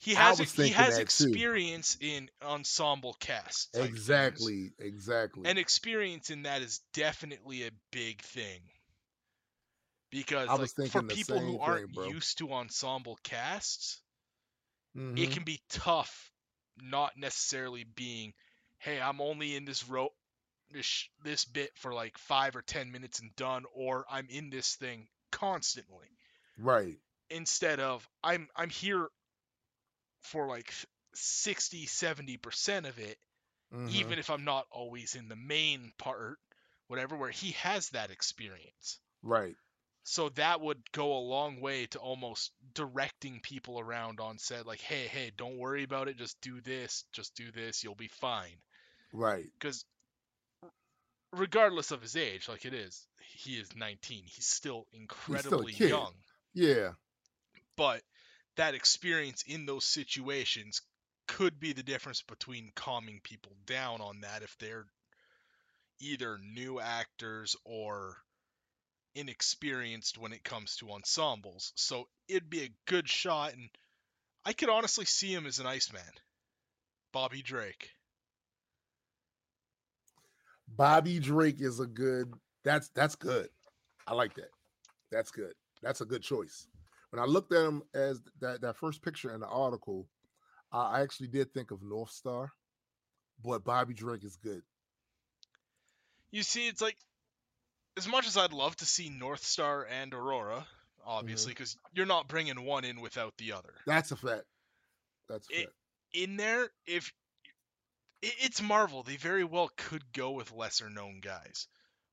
He has he has that too. experience in ensemble cast. type things, Exactly. Exactly. and experience in that is definitely a big thing. Because like, for people who aren't used to ensemble casts, Mhm. it can be tough not necessarily being hey i'm only in this ro this this bit for like 5 or 10 minutes and done or i'm in this thing constantly Right. instead of i'm i'm here for like 60 70% of it Mhm. even if i'm not always in the main part whatever where he has that experience Right. so that would go a long way to almost directing people around on set like hey hey don't worry about it just do this just do this you'll be fine Right. because regardless of his age like it is he is 19 he's still incredibly kid. young Yeah. but that experience in those situations could be the difference between calming people down on that if they're either new actors or inexperienced when it comes to ensembles. So it'd be a good shot, and I could honestly see him as an Iceman. Bobby Drake. Bobby Drake is a good. That's that's good. I like that. That's good. That's a good choice. When I looked at him as that that first picture in the article, I I actually did think of North Star, but Bobby Drake is good. You see, it's like as much as I'd love to see North Star and Aurora, obviously, mm-hmm. because you're not bringing one in without the other. That's a fact. That's a It- in there if it's Marvel, they very well could go with lesser known guys.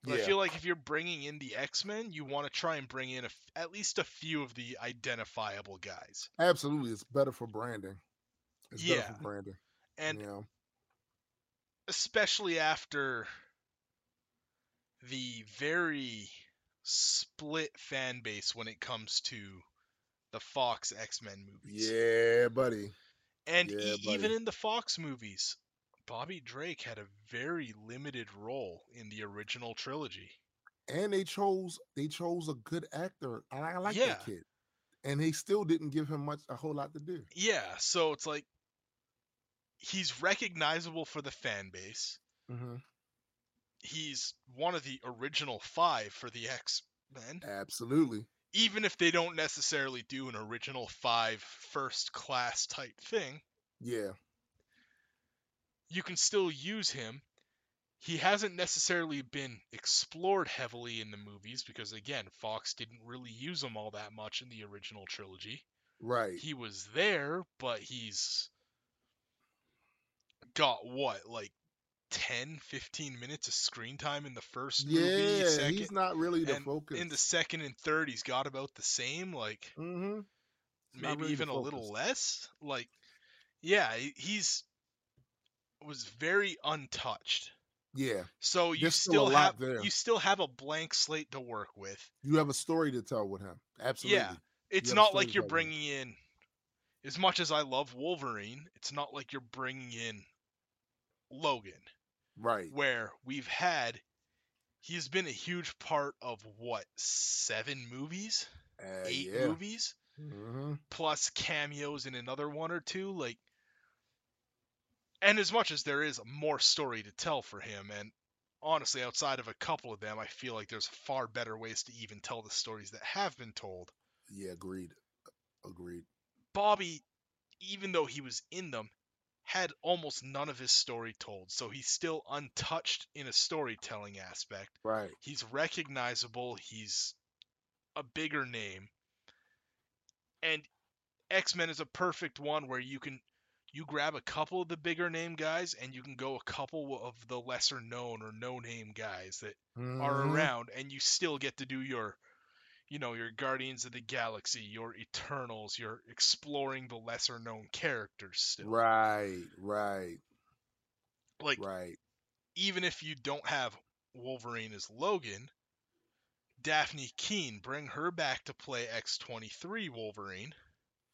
But I feel like if you're bringing in the X Men, you want to try and bring in a at least a few of the identifiable guys. Absolutely, it's better for branding. It's better Yeah. for branding. And you know, especially after the very split fan base when it comes to the Fox X Men movies. yeah, buddy. And Yeah, e- even in the Fox movies, Bobby Drake had a very limited role in the original trilogy. And they chose they chose a good actor. and I like Yeah. that kid. And they still didn't give him much a whole lot to do. Yeah, so it's like he's recognizable for the fan base. Mm-hmm. He's one of the original five for the X Men, Absolutely. even if they don't necessarily do an original five first class type thing. Yeah. You can still use him. He hasn't necessarily been explored heavily in the movies because, again, Fox didn't really use him all that much in the original trilogy. Right. He was there, but he's got what, like 10, 15 minutes of screen time in the first movie? yeah, Second, he's not really the focus. in the second and third, he's got about the same, like mm-hmm. maybe even a little less. Like, yeah, he's was very untouched. Yeah. So you There's still still, have there. you still have a blank slate to work with. You have a story to tell with him. Absolutely. Yeah, it's not like you're with him. bringing in. As much as I love Wolverine, it's not like you're bringing in Logan, Right. where we've had. He's been a huge part of what seven movies, Uh, eight yeah. movies, Mm-hmm. plus cameos in another one or two. Like, and as much as there is more story to tell for him, and honestly, outside of a couple of them, I feel like there's far better ways to even tell the stories that have been told. Yeah, agreed. Agreed. Bobby, even though he was in them, had almost none of his story told. So he's still untouched in a storytelling aspect. Right. He's recognizable. He's a bigger name. And X Men is a perfect one where you can you grab a couple of the bigger name guys and you can go a couple of the lesser known or no name guys that are Mhm. around and you still get to do your you know your guardians of the galaxy your eternals you're exploring the lesser known characters still Right. Right. like Right. even if you don't have wolverine as logan dafne keen bring her back to play x23 wolverine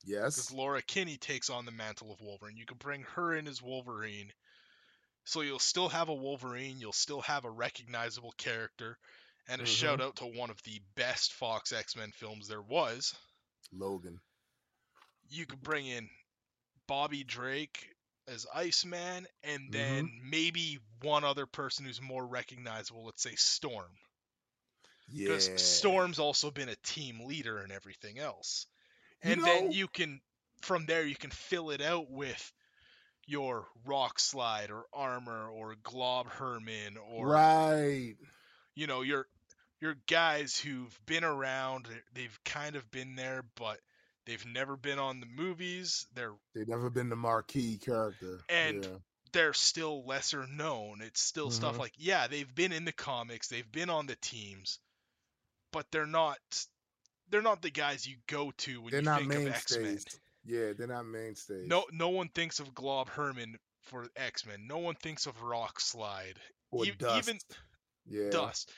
because Yes. laura kinney takes on the mantle of wolverine you can bring her in as wolverine so you'll still have a wolverine you'll still have a recognizable character and a Mhm. shout out to one of the best fox x-men films there was Logan. you could bring in Bobby Drake as Iceman, and Mm-hmm. then maybe one other person who's more recognizable. Let's say Storm, Yeah. because Storm's also been a team leader and everything else. You And then you can, from there, you can fill it out with your Rock Slide or Armor or Glob Herman or Right. you know your your guys who've been around. They've kind of been there, but they've never been on the movies. They're They've never been the marquee character. And- yeah. they're still lesser known. It's still stuff Mhm. like yeah, they've been in the comics, they've been on the teams, but they're not they're not the guys you go to when they're you not think of X Men. mainstays. Yeah, they're not mainstays. No no one thinks of Glob Herman for X Men. No one thinks of Rock Slide. or E- dust. Even yeah. Dust.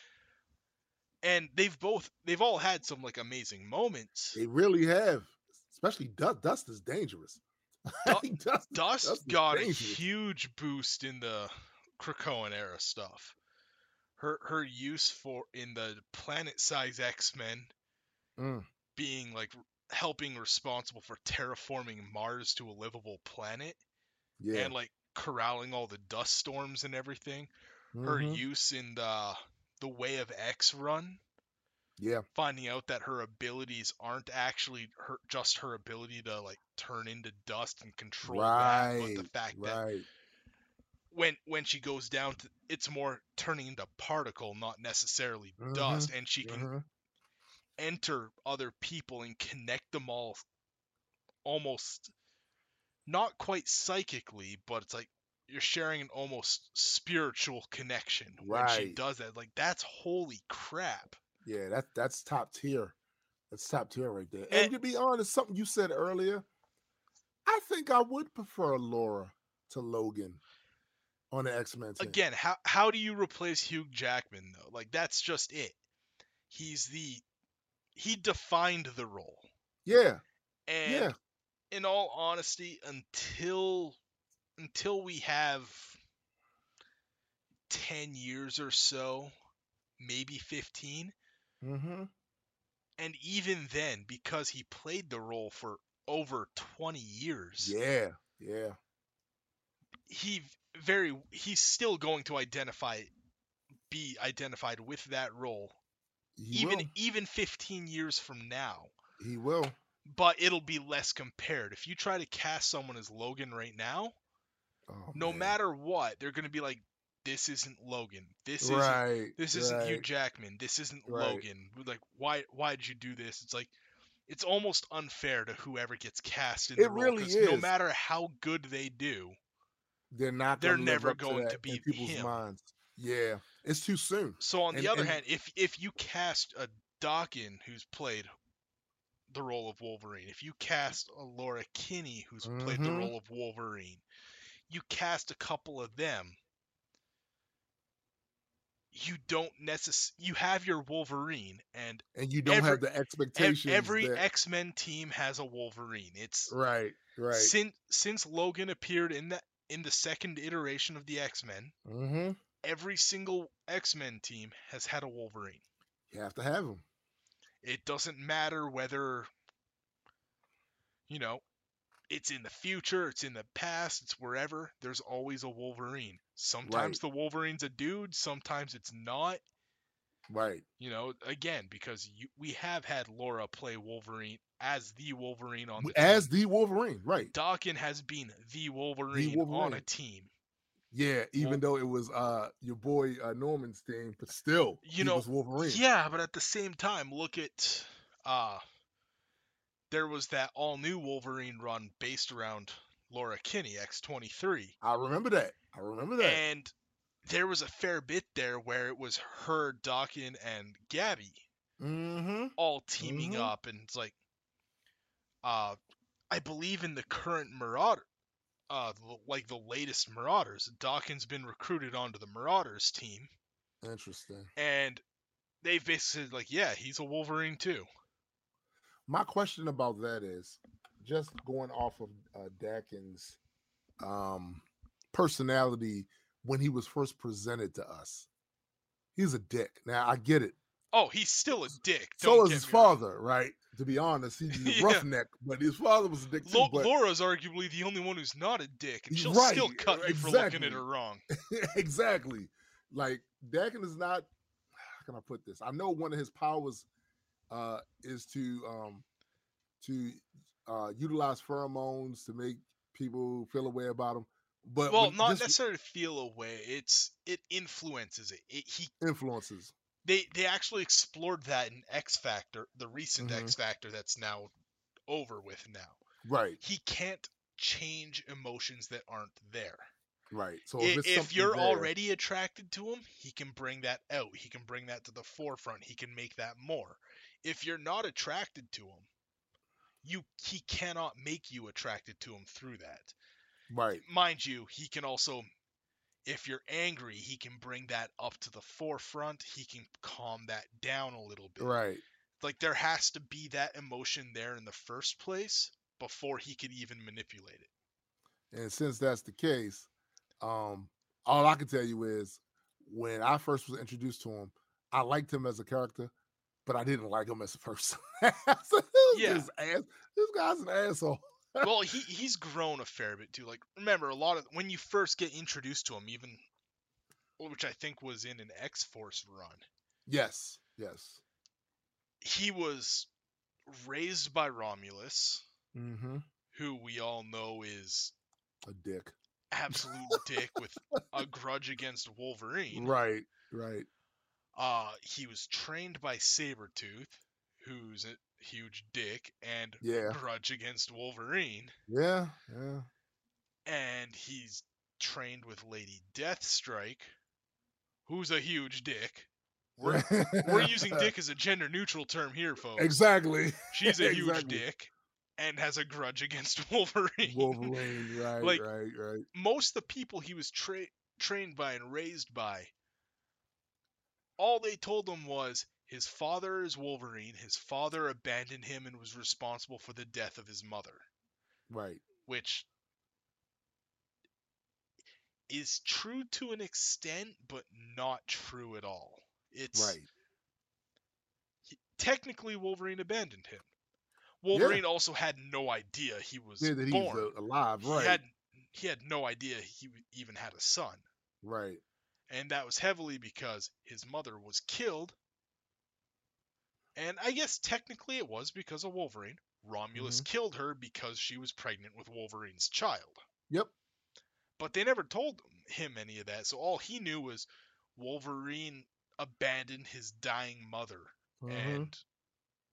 And they've both they've all had some like amazing moments. They really have. Especially Dust. Dust is dangerous. Du- Dust, Dust Dust got a huge boost in the Krakoan era stuff. Her her use for in the planet size X Men Mm. being like helping responsible for terraforming Mars to a livable planet Yeah. and like corralling all the dust storms and everything. Her Mhm. use in the the Way of X run, Yeah. finding out that her abilities aren't actually her just her ability to like turn into dust and control that, but the Right. fact that when when she goes down to it's more turning into particle not necessarily Mhm, dust and she can Mhm. Enter other people and connect them all almost not quite psychically but it's like you're sharing an almost spiritual connection when she does that. Like that's holy crap. Yeah, that that's top tier. That's top tier right there. And, And- to be honest, something you said earlier, I think I would prefer Laura to Logan on the X Men again how how do you replace Hugh Jackman though? Like that's just it. He's the he defined the role. Yeah, and yeah, in all honesty, until until we have ten years or so, maybe fifteen, mm-hmm. and even then, because he played the role for over twenty years, yeah, yeah, he very he's still going to identify be identified with that role he even will. even 15 years from now He will. but it'll be less compared if you try to cast someone as logan right now Oh, no man. matter what, they're going to be like, this isn't Logan. This isn't right. this isn't Hugh. Jackman. This isn't Right. Logan. Like, why why did you do this? It's like it's almost unfair to whoever gets cast in It the role. really 'cause No matter how good they do, They're not. they're never up to going to be in people's him. minds. Yeah, it's too soon. so on And- the other and- hand, if if you cast a Dawkins who's played the role of Wolverine, if you cast a Laura Kinney who's played the Mhm. role of Wolverine, you cast a couple of them. You don't necess- you have your Wolverine and And you don't Every- have the expectation. every that, X-Men team has a Wolverine. It's right, right. since since Logan appeared in the in the second iteration of the X-Men, mm-hmm. Every single X-Men team has had a Wolverine. You have to have them. It doesn't matter whether you know it's in the future, it's in the past, it's wherever. There's always a Wolverine. Sometimes the Wolverine's a dude, sometimes it's not. Right. You know, again because you, we have had Laura play Wolverine as the Wolverine on the As team. the Wolverine, right. Dawkins has been the Wolverine, on a team. Yeah, even though it was uh your boy uh, Norman's team, but still, You know, was Wolverine. Yeah, but at the same time, look at uh there was that all new Wolverine run based around Laura Kinney, X twenty three. I remember that. I remember that. And there was a fair bit there where it was her, Dawkins, and Gabby mm-hmm. all teaming Mhm. up and it's like uh I believe in the current Marauder uh like the latest Marauders, Dawkins been recruited onto the Marauders team Interesting. and they've basically said like, yeah, he's a Wolverine too. My question about that is just going off of uh, Daken's um, personality when he was first presented to us. He's a dick. Now I get it. Oh, he's still a dick. so don't is his wrong. father, right? To be honest, he's a Yeah. roughneck, but his father was a dick too. Lo- but Laura's arguably the only one who's not a dick, and she'll Right, still cut you for looking exactly. at her wrong. exactly. Like Daken is not. How can I put this? I know one of his powers uh, is to um, to uh, utilize pheromones to make people feel away about him. But well, not just necessarily feel away. It's it influences it. it. He influences. They they actually explored that in X Factor, the recent Mhm. X Factor that's now over with now. Right, He can't change emotions that aren't there. right. So if, if you're there- already attracted to him, he can bring that out. He can bring that to the forefront. He can make that more. If you're not attracted to him, you he cannot make you attracted to him through that. right, Mind you, he can also if you're angry, he can bring that up to the forefront. He can calm that down a little bit. right, Like there has to be that emotion there in the first place before he could even manipulate it. and since that's the case, um, all I can tell you is when I first was introduced to him, I liked him as a character, but I didn't like him as a person. so, Yeah. this ass, this guy's an asshole. Well, he he's grown a fair bit too. Like remember a lot of when you first get introduced to him, even which I think was in an X Force run, Yes, yes. he was raised by Romulus, Mm-hmm. who we all know is A dick. absolute dick with a grudge against Wolverine. Right, right. Uh, he was trained by Sabretooth, who's huge dick and Yeah, grudge against Wolverine. yeah, yeah. And he's trained with Lady Deathstrike, who's a huge dick. We're, we're using dick as a gender neutral term here, folks. Exactly. She's a huge exactly. dick and has a grudge against Wolverine. Wolverine, right, Like- right, right. Most of the people he was tra- trained by and raised by, all they told him was his father is Wolverine. His father abandoned him and was responsible for the death of his mother, Right. which is true to an extent, but not true at all. It's Right. he- technically Wolverine abandoned him. Wolverine also had no idea he was Yeah, that he's born. uh, alive, He right. had he had no idea he even had a son, Right. and that was heavily because his mother was killed. And I guess technically it was because of Wolverine. Romulus Mm-hmm. killed her because she was pregnant with Wolverine's child. Yep. But they never told him any of that, so all he knew was Wolverine abandoned his dying mother, Mhm. and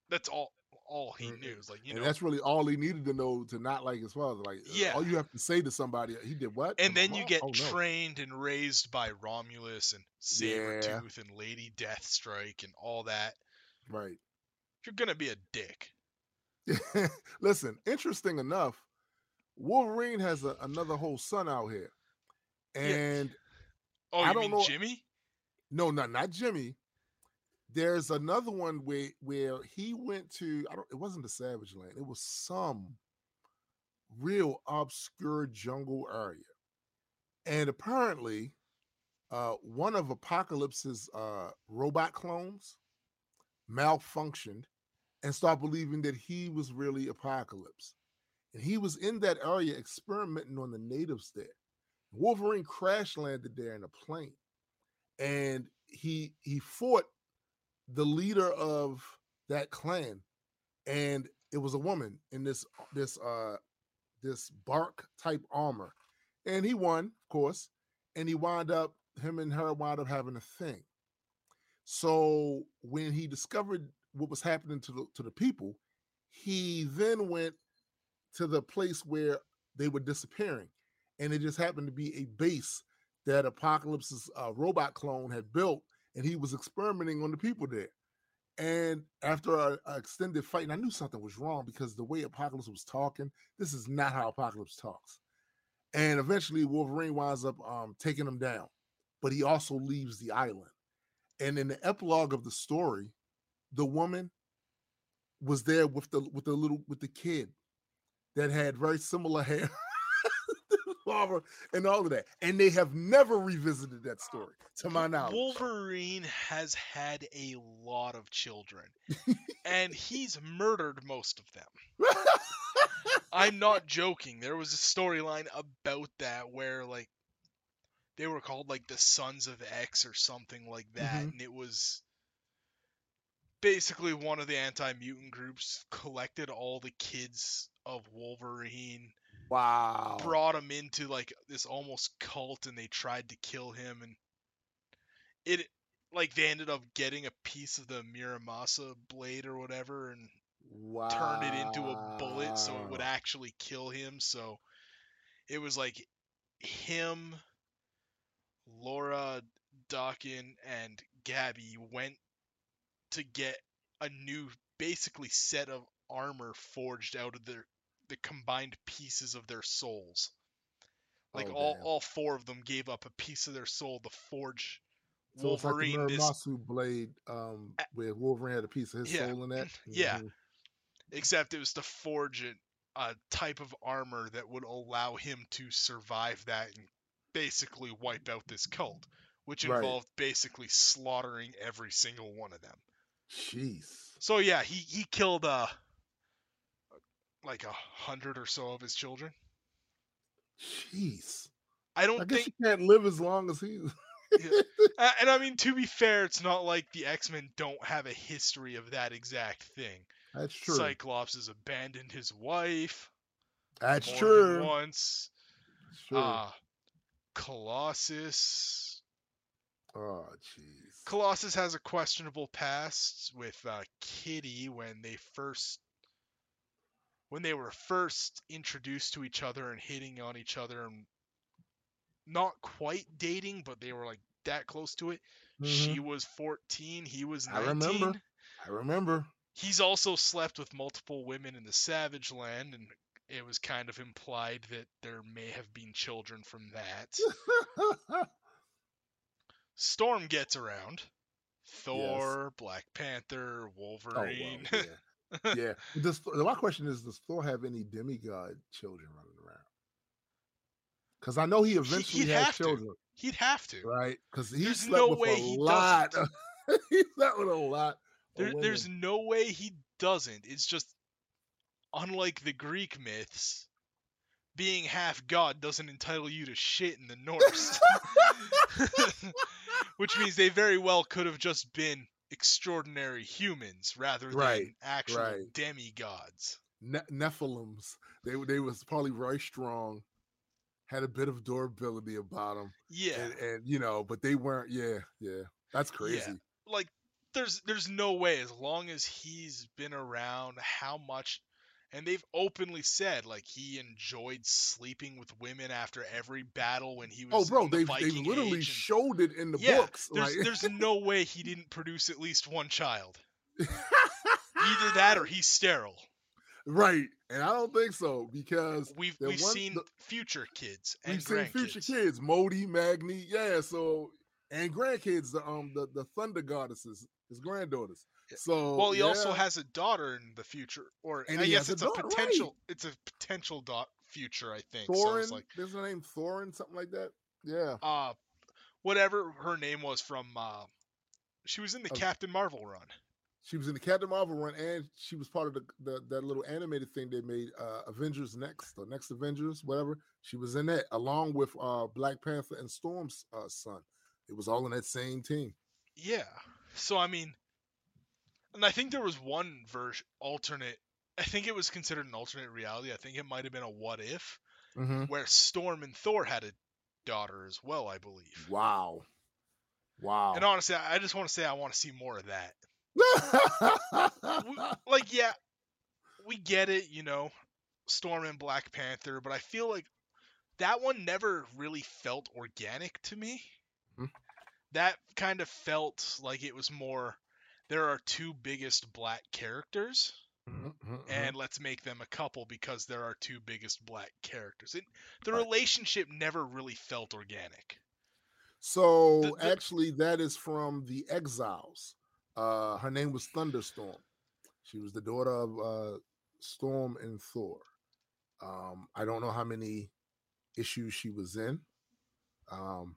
that's all all he Mm, knew. Like you and know, that's really all he needed to know to not like his father. Like, uh, Yeah. all you have to say to somebody, he did what? To and then you get Oh, no. trained and raised by Romulus and Yeah. Sabretooth and Lady Deathstrike and all that. Right. You're gonna be a dick. Listen, interesting enough, Wolverine has a, another whole son out here. Yeah. And Oh, I you don't mean know- Jimmy? no, not not Jimmy. There's another one where where he went to I don't it wasn't the Savage Land. It was some real obscure jungle area. And apparently uh one of Apocalypse's uh robot clones malfunctioned and started believing that he was really Apocalypse. And he was in that area experimenting on the natives there. Wolverine crash landed there in a plane and he he fought the leader of that clan, and it was a woman in this this uh this bark type armor, and he won, of course, and he wound up him and her wound up having a thing. So when he discovered what was happening to the to the people, he then went to the place where they were disappearing, and it just happened to be a base that Apocalypse's uh, robot clone had built, and he was experimenting on the people there. And after an extended fight, and I knew something was wrong because the way Apocalypse was talking, this is not how Apocalypse talks. And eventually, Wolverine winds up um, taking him down, but he also leaves the island. And in the epilogue of the story, the woman was there with the with the little with the kid that had very similar hair and all of that. And they have never revisited that uh, story, to my knowledge. Wolverine has had a lot of children, and he's murdered most of them. I'm not joking. There was a storyline about that where, like, they were called, like, the Sons of X or something like that, Mhm. and it was basically one of the anti mutant groups collected all the kids of Wolverine wow. brought him into like this almost cult and they tried to kill him and it like they ended up getting a piece of the Muramasa blade or whatever and wow. turned it into a bullet so it would actually kill him so it was like him Laura Dawkin and Gabby went to get a new basically set of armor forged out of their the combined pieces of their souls. Like Oh, all damn. all four of them gave up a piece of their soul to forge So it's like the Wolverine this Muramasa blade, um, where Wolverine had a piece of his Yeah. soul in that. Yeah. Mhm. except it was to forge it, a type of armor that would allow him to survive that and basically wipe out this cult, which Right. involved basically slaughtering every single one of them. Jeez. So yeah, he he killed uh like a hundred or so of his children. Jeez. I don't I guess think, you can't live as long as he. uh, and I mean to be fair, it's not like the X Men don't have a history of that exact thing. That's true. Cyclops has abandoned his wife That's true. once. That's true. Uh Colossus. oh, jeez. Colossus has a questionable past with uh, Kitty when they first when they were first introduced to each other and hitting on each other and not quite dating, but they were like that close to it. She was 14, he was Mm-hmm. I 19. remember. I remember. He's also slept with multiple women in the Savage Land, and it was kind of implied that there may have been children from that. Storm gets around. Thor, Black Panther, oh well, Wolverine. yeah, yeah. Does, my question is: Does Thor have any demigod children running around? Because I know he eventually he'd had have to. children, He'd have to. right? Because he There's slept no with way a he lot. Of, he slept with a lot. There, there's no way he doesn't. It's just unlike the Greek myths, being half god doesn't entitle you to shit in the Norse. Which means they very well could have just been extraordinary humans rather than Right, actual right. demigods. ne- Nephilims. They they was probably very strong, had a bit of durability about them, Yeah. and, and you know, but they weren't. Yeah, yeah, that's crazy. like there's there's no way as long as he's been around how much and they've openly said like he enjoyed sleeping with women after every battle when he was. Oh, bro, in the they they literally and- showed it in the yeah, books. there's like, there's no way he didn't produce at least one child. Either that or he's sterile. right, and I don't think so because We've we've one- seen the- future kids and we've seen future kids, Modi, Magni, yeah. So and grandkids, the um the the Thunder Goddesses, his granddaughters. Yeah. So Well, he also has a daughter in the future, or And I guess it's a, daughter, right. potential. It's a potential dot future, I think. So Torunn. it's like There's a name Torunn, something like that. Yeah. uh whatever her name was from uh she was in the Of- Captain Marvel run. She was in the Captain Marvel run, and she was part of the, the that little animated thing they made, uh, Avengers Next or Next Avengers, whatever. She was in that along with uh, Black Panther and Storm's uh, son. It was all in that same team. Yeah. So I mean And I think there was one version alternate. I think it was considered an alternate reality. I think it might have been a what if Mm-hmm. where Storm and Thor had a daughter as well. I believe. Wow. Wow. And honestly, I just want to say I want to see more of that. We- like, yeah, we get it, you know, Storm and Black Panther, but I feel like that one never really felt organic to me. Mhm. That kind of felt like it was more there are two biggest black characters Mhm, mhm, and let's make them a couple because there are two biggest black characters. It, the Right. relationship never really felt organic. So The- the- actually, that is from the Exiles. Uh, her name was Thunderstorm. She was the daughter of uh, Storm and Thor. Um, I don't know how many issues she was in, um,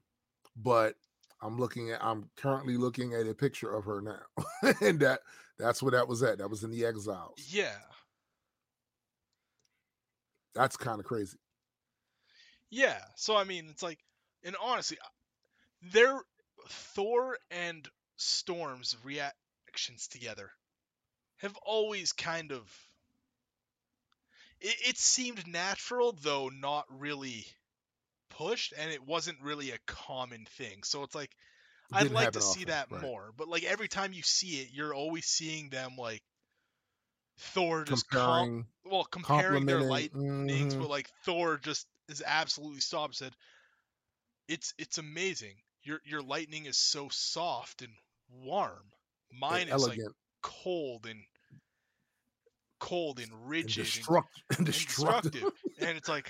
but I'm looking at. I'm currently looking at a picture of her now, and that that's where that was at. That was in the Exiles. Yeah. That's kind of crazy. Yeah. So I mean, it's like, and honestly, uh, their Thor and Storm's reactions together have always kind of. It, it seemed natural, though not really pushed, and it wasn't really a common thing. So it's like, It I'd like to see often, that right. more. But like every time you see it, you're always seeing them like Thor just com- Comparing, well comparing their lightnings, mhm. but like Thor just is absolutely stopped. Said, "It's it's amazing. Your your lightning is so soft and warm. Mine and is like cold and cold and rigid and, destruct- and and destructive. and it's like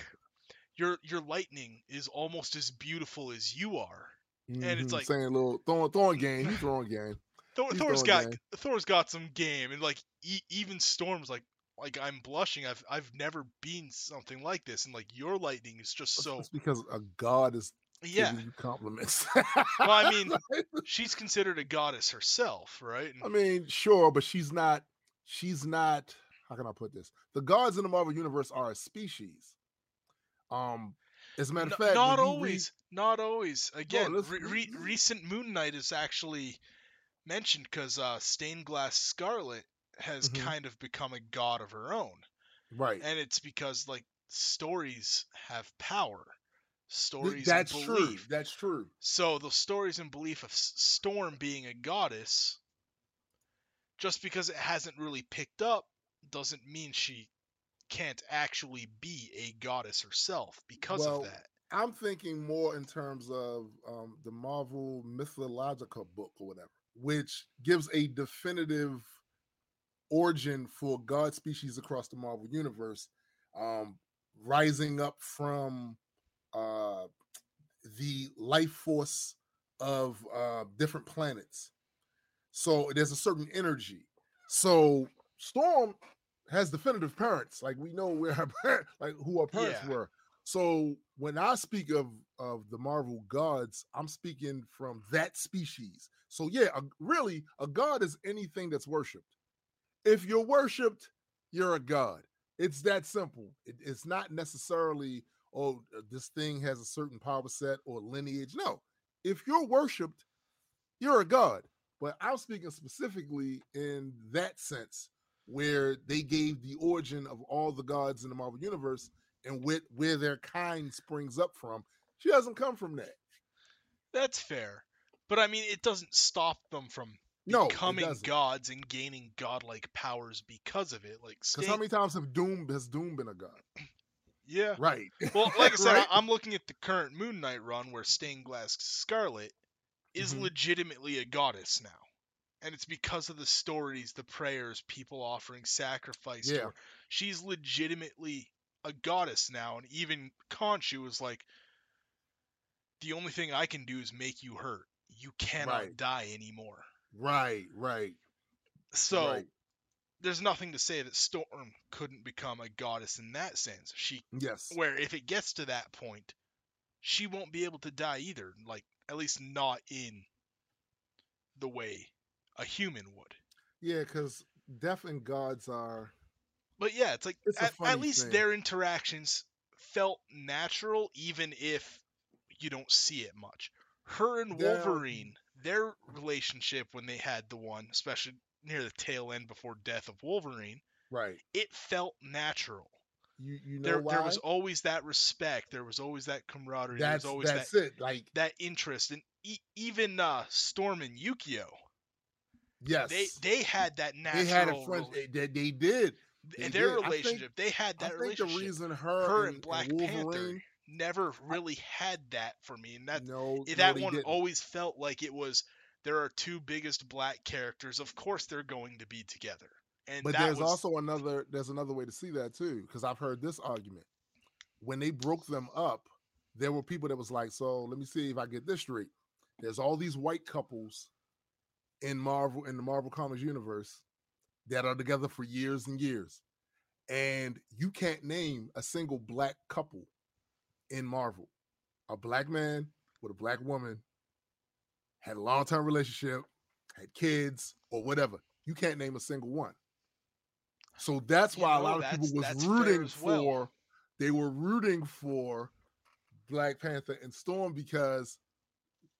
your your lightning is almost as beautiful as you are. And it's Mhm, like- saying a little throwing throwing game. He's throwing game. Thor, He's Thor's throwing got game. Thor's got some game, and like e- even Storm's like like I'm blushing. I've I've never been something like this, and like your lightning is just so that's because a god is yeah. you compliments. Well, I mean, she's considered a goddess herself, right? I mean, sure, but she's not. She's not. How can I put this? The gods in the Marvel universe are a species. Um, as a matter of fact, not you read- always, not always. Again, re- re- recent Moon Knight is actually mentioned because uh, Stained Glass Scarlet has Mhm. kind of become a god of her own, right? and it's because like stories have power, stories That's and true. That's true. So the stories and belief of S- Storm being a goddess, just because it hasn't really picked up, doesn't mean she can't actually be a goddess herself because Well, of that. I'm thinking more in terms of um, the Marvel mythological book or whatever, which gives a definitive origin for God species across the Marvel universe, um, rising up from uh, the life force of uh, different planets. So there's a certain energy. So Storm has definitive parents, like we know where our parents, like who her parents Yeah. were. So when I speak of of the Marvel gods, I'm speaking from that species. So yeah, a, really, a god is anything that's worshipped. If you're worshipped, you're a god. It's that simple. It- it's not necessarily oh uh, this thing has a certain power set or lineage. No, if you're worshipped, you're a god. But I'm speaking specifically in that sense, where they gave the origin of all the gods in the Marvel universe and with where their kind springs up from. She doesn't come from that. That's fair. But I mean, it doesn't stop them from No, becoming gods and gaining godlike powers because of it. Like, Because how many times have Doom has Doom been a god? yeah. Right. Well, like I said, Right? I'm looking at the current Moon Knight run where Stained Glass Scarlet is Mhm. legitimately a goddess now. And it's because of the stories, the prayers, people offering sacrifice to Yeah. her. She's legitimately a goddess now. And even Khonshu was like, the only thing I can do is make you hurt. You cannot Right. die anymore. right, right. So right. there's nothing to say that Storm couldn't become a goddess in that sense. She Yes. where if it gets to that point, she won't be able to die either. Like at least not in the way a human would. Yeah, because death and gods are But yeah, it's like It's at, at least thing. their interactions felt natural, even if you don't see it much. Her and Wolverine, their relationship when they had the one, especially near the tail end before Death of Wolverine, Right. it felt natural. You you know There why? there was always that respect. There was always that camaraderie. that's there was always that it. Like that interest, and e- even uh, Storm and Yukio, yes, they they had that natural. they had a friend. They, they did. they their did. I think- relationship. they had that I think the reason her, her and, and Black Panther never really had that for me, and that no, eh, no, that one didn't. always felt like it was. There are two biggest black characters. Of course, they're going to be together. And But there's was, also another there's another way to see that too, because I've heard this argument. When they broke them up, there were people that was like, so let me see if I get this straight. There's all these white couples in Marvel in the Marvel Comics universe that are together for years and years. And you can't name a single black couple in Marvel. A black man with a black woman had a long-term relationship, had kids, or whatever. You can't name a single one. So that's You why a lot of people was rooting well. for they were rooting for Black Panther and Storm because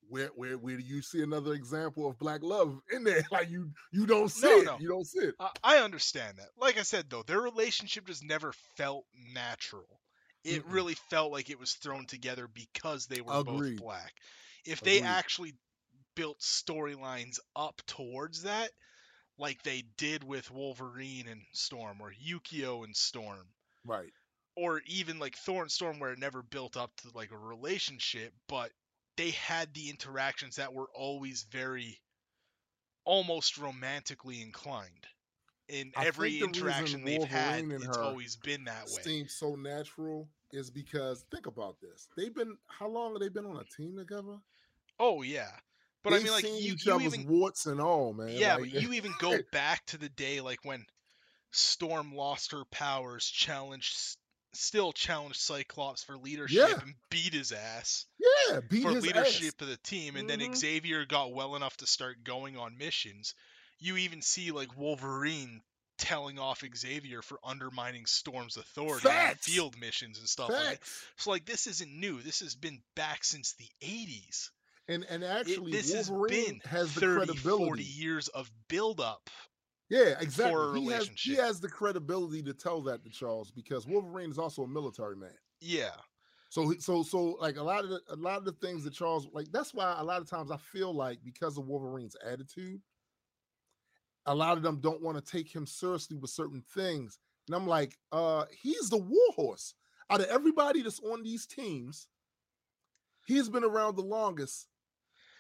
where where where do you see another example of black love in there? Like you you don't see No, it. no. You don't see it. I- I understand that. Like I said, though, their relationship just never felt natural. It Mm-mm. really felt like it was thrown together because they were Agreed. both black. If they actually built storylines up towards that, like they did with Wolverine and Storm, or Yukio and Storm, Right. or even like Thor and Storm, where it never built up to like a relationship, but they had the interactions that were always very almost romantically inclined. In I every the interaction they've had, it's always been that way. Seems so natural is because think about this. They've been how long have they been on a team together? Oh yeah, but I They've mean, like you, you even warts and all, man. yeah, Like, but you even go back to the day like when Storm lost her powers, challenged, still challenged Cyclops for leadership Yeah. and beat his ass. yeah, beat for his leadership ass. of the team, and Mhm. then Xavier got well enough to start going on missions. You even see like Wolverine telling off Xavier for undermining Storm's authority on Facts. field missions and stuff like that. Facts. So like this isn't new. This has been back since the 80s. And and It- actually this has Wolverine been has the 30, credibility. 40 years of build up. Yeah, exactly. he has he has the credibility to tell that to Charles because Wolverine is also a military man. Yeah. So so so like a lot of the, a lot of the things that Charles like that's why a lot of times I feel like because of Wolverine's attitude, a lot of them don't want to take him seriously with certain things. And I'm like, uh, he's the warhorse. Out of everybody that's on these teams, he's been around the longest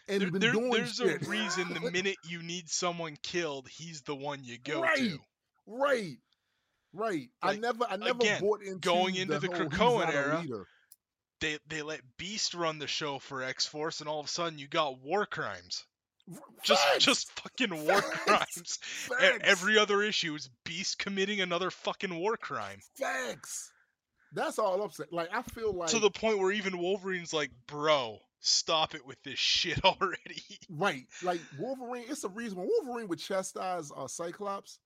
and There- been there- doing there's shit. a reason the minute you need someone killed, he's the one you go Right. to. Right. Right. I never I never again, bought into going into the he's Krakoan era. They they let Beast run the show for X Force, and all of a sudden you got war crimes. Just Facts. just fucking war Facts. crimes. Facts. Every other issue is Beast committing another fucking war crime. facts. That's all I'm saying. Like I feel like to the point where even Wolverine's like, bro, stop it with this shit already. right, like Wolverine. It's a reason when Wolverine would chastise uh, Cyclops.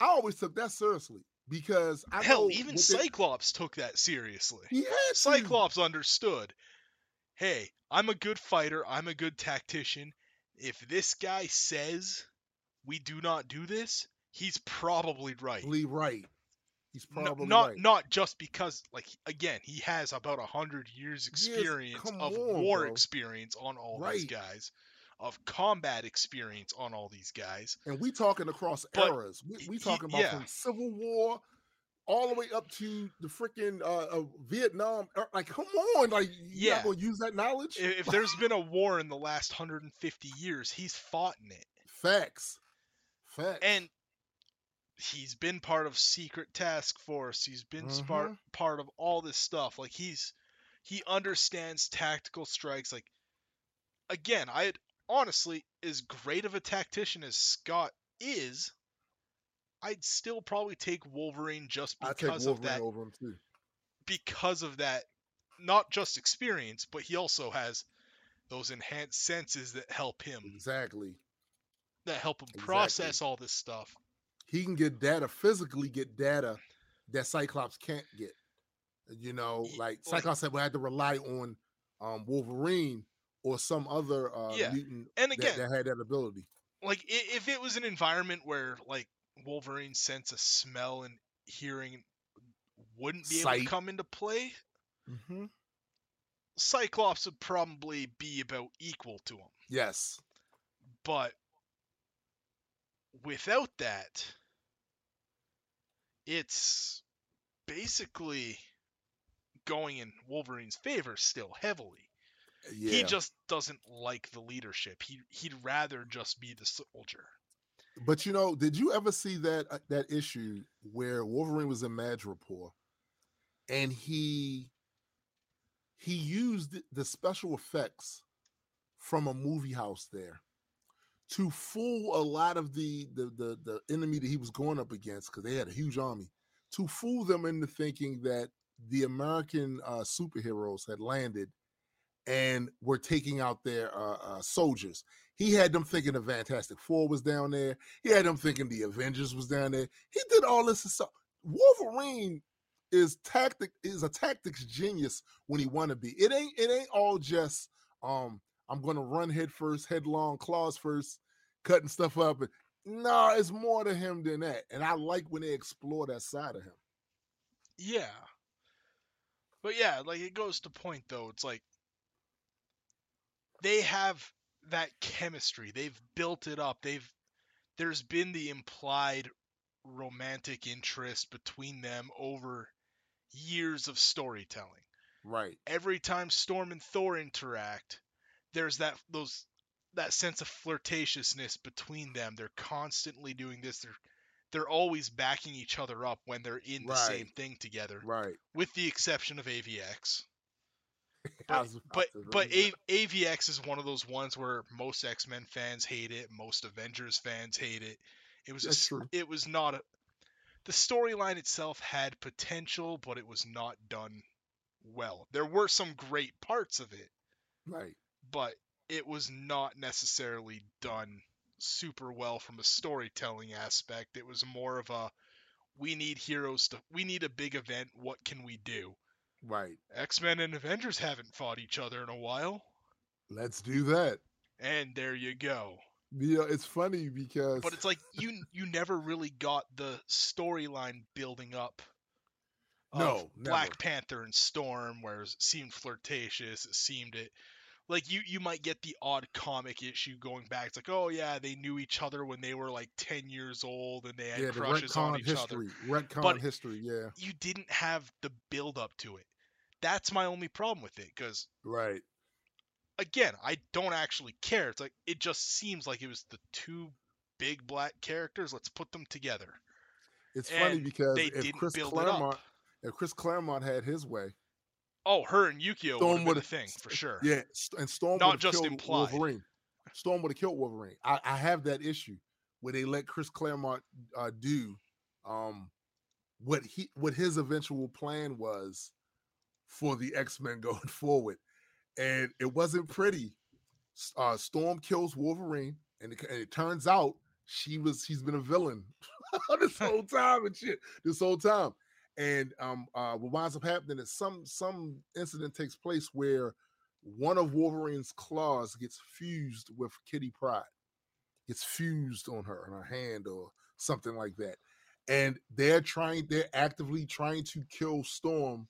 I always took that seriously because I Hell, know even Cyclops took that seriously. he. Cyclops understood. Hey, I'm a good fighter. I'm a good tactician. If this guy says we do not do this, he's probably right. Probably right. He's probably not right. not just because like again he has about a hundred years experience of on, war bro. experience on all these guys of combat experience on all these guys and we talking across But eras. We, we he- talking about yeah. from Civil War all the way up to the freaking uh, uh, Vietnam. er, Like, come on, like you Yeah. not gonna use that knowledge? if, if there's been a war in the last 150 years he's fought in it Facts. Facts. and he's been part of secret task force he's been spar- Mhm. part of all this stuff like he's he understands tactical strikes like again i honestly as great of a tactician as scott is i'd still probably take wolverine just because of that over him too. because of that not just experience but he also has those enhanced senses that help him Exactly. that help him Exactly. process all this stuff He can get data, physically get data that Cyclops can't get. You know, like Cyclops said, we had to rely on um, Wolverine or some other uh, Yeah, mutant and that, again that had that ability. like if it was an environment where like Wolverine's sense of smell and hearing wouldn't be able to come into play, Mm-hmm. Cyclops would probably be about equal to him. Yes. But without that, it's basically going in Wolverine's favor still heavily. Yeah. He just doesn't like the leadership. He he'd rather just be the soldier. But you know, did you ever see that uh, that issue where Wolverine was in Madripoor, and he he used the special effects from a movie house there to fool a lot of the the the, the enemy that he was going up against because they had a huge army to fool them into thinking that the American uh, superheroes had landed and were taking out their uh, uh, soldiers. He had them thinking the Fantastic Four was down there. He had them thinking the Avengers was down there. He did all this. So Wolverine is tactic is a tactics genius when he want to be. It ain't it ain't all just um I'm gonna run head first, headlong, claws first, cutting stuff up. And, no, it's more to him than that. And I like when they explore that side of him. Yeah. But yeah, like it goes to point though. It's like they have that chemistry. They've built it up. They've there's been the implied romantic interest between them over years of storytelling. Right. Every time Storm and Thor interact, there's that those that sense of flirtatiousness between them. They're constantly doing this. They're they're always backing each other up when they're in the same thing together Right. with the exception of AVX. But but but A- AVX is one of those ones where most X Men fans hate it, most Avengers fans hate it. It was That's just, true. it was not a the storyline itself had potential, but it was not done well. There were some great parts of it, right. But it was not necessarily done super well from a storytelling aspect. It was more of a we need heroes to we need a big event, what can we do? Right. X-Men and Avengers haven't fought each other in a while, Let's do that. and there you go. Yeah, it's funny because But it's like you you never really got the storyline building up. of No, Black never. Panther and Storm, where it seemed flirtatious, it seemed it. Like you, you might get the odd comic issue going back. It's like, oh yeah, they knew each other when they were like ten years old, and they had yeah, the crushes on retcon each other. history. Retcon But- history, yeah. You didn't have the build up to it. That's my only problem with it, because Right. again, I don't actually care. It's like it just seems like it was the two big black characters. Let's put them together. It's funny because They if didn't Chris build Claremont it up. if Chris Claremont had his way, Oh, her and Yukio Storm would have been a thing for sure. yeah, and Storm Not would have just killed implied. Wolverine. Storm would have killed Wolverine. I, I have that issue where they let Chris Claremont uh, do um what he what his eventual plan was for the X Men going forward, and it wasn't pretty. Uh, Storm kills Wolverine, and it, and it turns out she was she's been a villain this whole time and shit. This whole time, and um, uh, what winds up happening is some some incident takes place where one of Wolverine's claws gets fused with Kitty Pryde, gets fused on her on her hand or something like that, and they're trying they're actively trying to kill Storm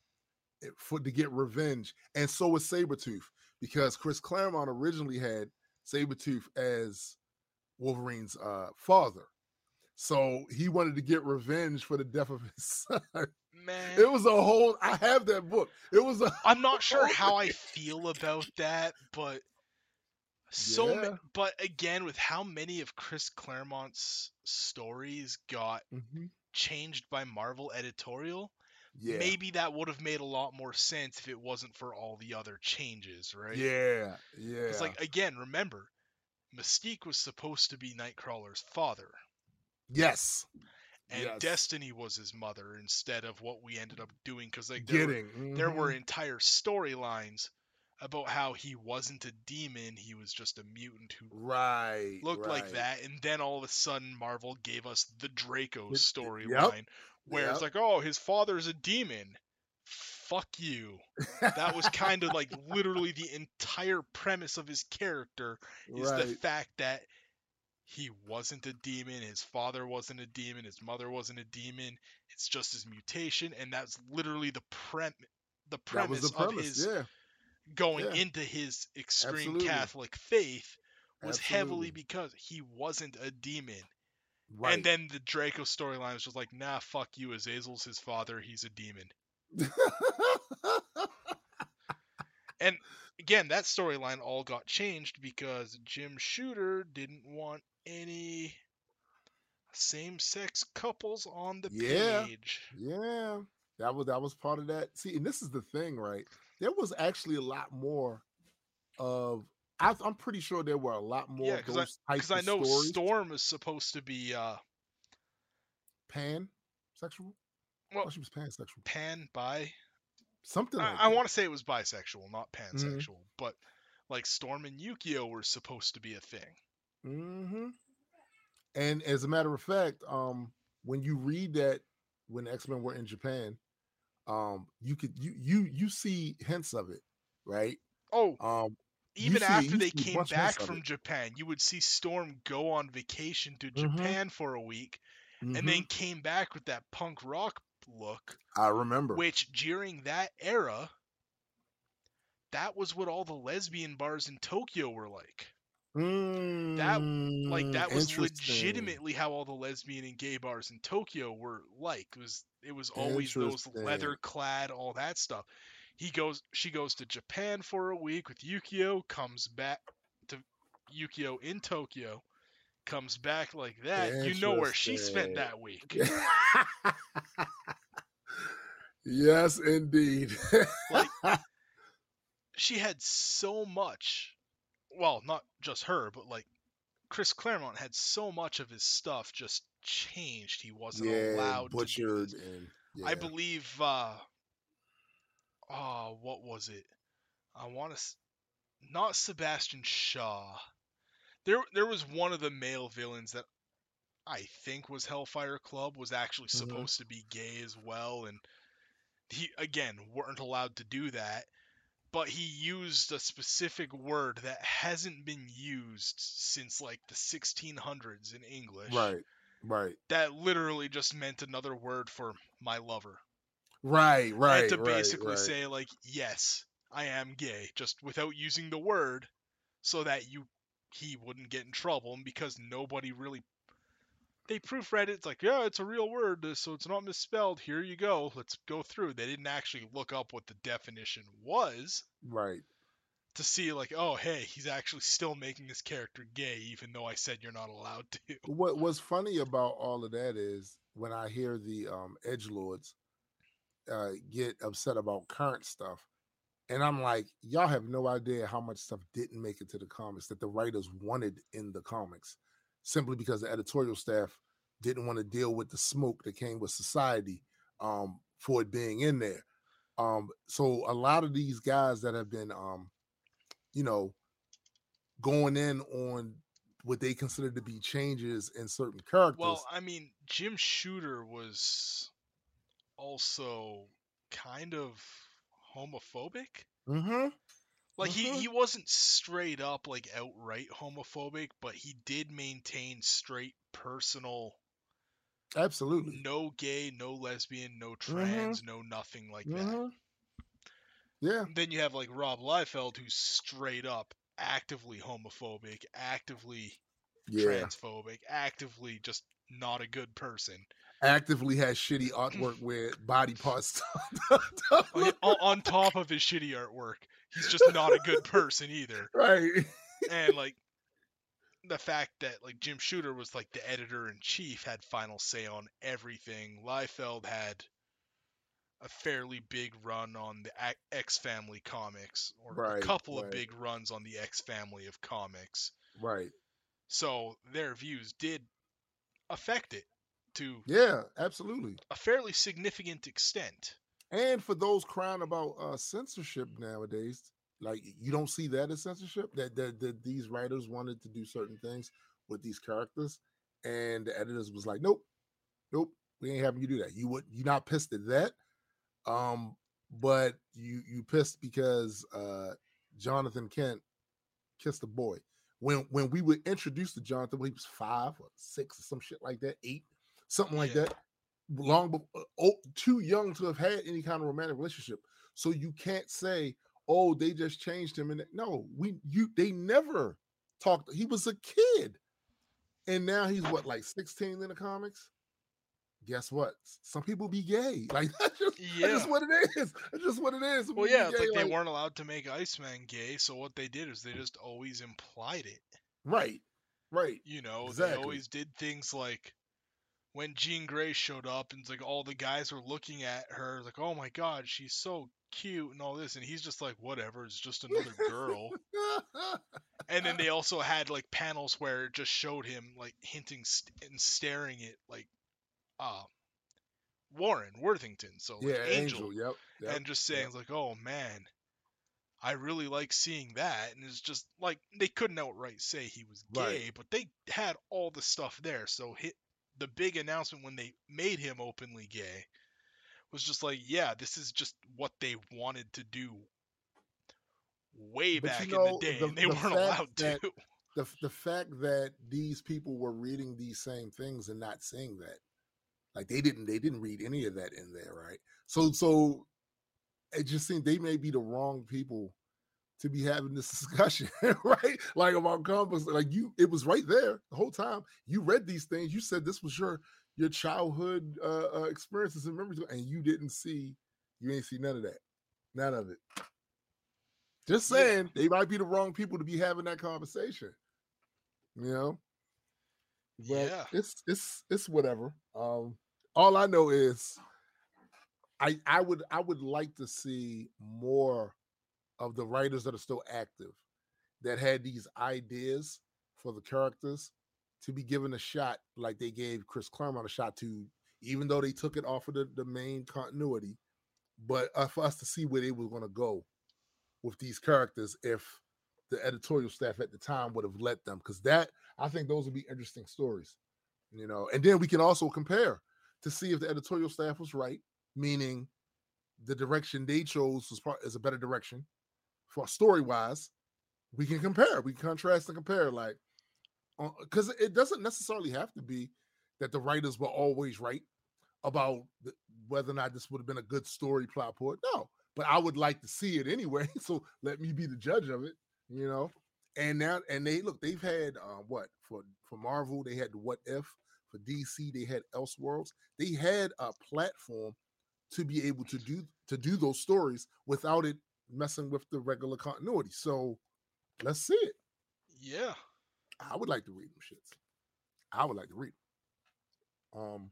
eh, for to get revenge, and so is Sabretooth because Chris Claremont originally had Sabretooth as Wolverine's uh, father. So he wanted to get revenge for the death of his son. Man, It was a whole. I have that book. It was a. I'm not sure how I feel about that, but so ma- but again with how many of Chris Claremont's stories got Mhm. changed by Marvel editorial, Yeah. maybe that would have made a lot more sense if it wasn't for all the other changes, right? Yeah. Yeah. It's like again, remember, Mystique was supposed to be Nightcrawler's father, yes. and Yes. Destiny was his mother instead of what we ended up doing. Because like there were, Getting. there were mm-hmm. entire storylines about how he wasn't a demon; he was just a mutant who right. looked like that. And then all of a sudden, Marvel gave us the Draco storyline, where yep. it's like, oh, his father's a demon. Fuck you. That was kind of like literally the entire premise of his character is the fact that he wasn't a demon, his father wasn't a demon, his mother wasn't a demon. It's just his mutation, and that's literally the prem the premise, the premise. of his yeah. going yeah. into his extreme Absolutely. Catholic faith was heavily because he wasn't a demon. Right. And then the Draco storyline was just like, nah, fuck you. Azazel's his father. He's a demon. And again, that storyline all got changed because Jim Shooter didn't want any same sex couples on the Yeah. page. Yeah, that was that was part of that. See, and this is the thing, right? There was actually a lot more of. I, I'm pretty sure there were a lot more. Yeah, of 'cause I- Because I know stories. Storm is supposed to be uh, pan sexual. Well, she was pansexual. pan by Something. Like I, I want to say it was bisexual, not Mm-hmm. pansexual. But like Storm and Yukio were supposed to be a thing. Hmm And as a matter of fact, um, when you read that when X Men were in Japan, um, you could you you you see hints of it, right? Oh, Um, even see- after they came back from. Japan, you would see Storm go on vacation to Mhm. Japan for a week, mhm, and then came back with that punk rock look. I remember. Which during that era, that was what all the lesbian bars in Tokyo were like. That like that Mm, was legitimately how all the lesbian and gay bars in Tokyo were like. It was it was always those leather clad, all that stuff. He goes she goes to Japan for a week with Yukio, comes back to Yukio in Tokyo, comes back like that. You know where she spent that week. yes, indeed. Like- She had so much well, not just her, but like Chris Claremont had so much of his stuff just changed. He wasn't yeah, allowed to butchered this. and I believe uh oh, what was it? I want to not Sebastian Shaw. There there was one of the male villains that I think was Hellfire Club was actually Mhm. supposed to be gay as well and he again weren't allowed to do that. But he used a specific word that hasn't been used since like the 1600s in English. right, right, That literally just meant another word for my lover right, right. and to right, basically right. say like yes i am gay just without using the word so that you he wouldn't get in trouble and because nobody really they proofread it. It's like yeah it's a real word uh, so it's not misspelled. Here you go. Let's go through. They didn't actually look up what the definition was right. to see like oh hey he's actually still making this character gay even though i said you're not allowed to. What what's funny about all of that is when I hear the um edge lords uh get upset about current stuff, and I'm like, y'all have no idea how much stuff didn't make it to the comics that the writers wanted in the comics, simply because the editorial staff didn't want to deal with the smoke that came with society um for it being in there. Um, so a lot of these guys that have been um, you know, going in on what they consider to be changes in certain characters. Well, I mean, Jim Shooter was also kind of homophobic. mm-hmm. Like he Mhm. he wasn't straight up like outright homophobic, but he did maintain straight personal absolutely. no gay, no lesbian, no Mm-hmm. trans, no nothing like that. Mhm. Yeah, Then you have like Rob Liefeld who's straight up actively homophobic, actively yeah. transphobic, actively just not a good person. Actively has shitty artwork with body parts. Oh, on, on top of his shitty artwork, he's just not a good person either. right. And like the fact that like Jim Shooter was like the editor in chief, had final say on everything. Liefeld had a fairly big run on the X Family comics, or a Right, couple of big runs on the X Family of comics. Right. So their views did affect it to Yeah, absolutely. a fairly significant extent. And for those crying about uh censorship nowadays, like you don't see that as censorship. That that, that these writers wanted to do certain things with these characters, and the editors was like, "Nope, nope, we ain't having you do that. You would you not pissed at that, um, but you you pissed because uh Jonathan Kent kissed a boy, when when we were introduced to Jonathan when he was five or six or some shit like that, eight, something like Yeah. that. Long before, oh, too young to have had any kind of romantic relationship. So you can't say, "Oh, they just changed him." And no, we you they never talked. He was a kid, and now he's what like sixteen in the comics. Guess what? Some people be gay. Like that's just, that's just what it is. That's just what it is. Some Well, yeah, it's gay, like they weren't allowed to make Iceman gay, so what they did is they just always implied it. right, right. You know, Exactly. they always did things like when Jean Grey showed up, and it's like all the guys were looking at her, like, "Oh my God, she's so cute," and all this, and he's just like, "Whatever, it's just another girl." and then they also had like panels where it just showed him like hinting st- and staring at like uh Warren Worthington, so like yeah, Angel, Angel. Yep. yep. and just saying like, "Oh man, I really like seeing that," and it's just like they couldn't outright say he was gay, Right. but they had all the stuff there. So hit the big announcement when they made him openly gay was just like, yeah, this is just what they wanted to do way But back you know, in the day, the- and they the weren't allowed that- to. the the fact that these people were reading these same things and not saying that like they didn't they didn't read any of that in there right so so it just seemed they may be the wrong people to be having this discussion right? Like about comics like you it was right there the whole time. You read these things you said this was your your childhood uh, uh experiences and memories and you didn't see you ain't see none of that none of it. Just Yeah. saying they might be the wrong people to be having that conversation you know? But Yeah. it's it's it's whatever. Um all i know is i i would i would like to see more of the writers that are still active that had these ideas for the characters to be given a shot like they gave chris claremont a shot to even though they took it off of the, the main continuity but uh, for us to see where they were going to go with these characters if the editorial staff at the time would have let them because that i think those would be interesting stories you know? And then we can also compare to see if the editorial staff was right meaning the direction they chose was part is a better direction for story wise we can compare we contrast and compare like because it doesn't necessarily have to be that the writers were always right about the, whether or not this would have been a good story plot point no but i would like to see it anyway so let me be the judge of it you know? And now and they look they've had uh, what for for marvel they had the what if for dc they had elseworlds they had a platform to be able to do to do those stories without it messing with the regular continuity so let's see it Yeah. i would like to read them shits i would like to read 'em. um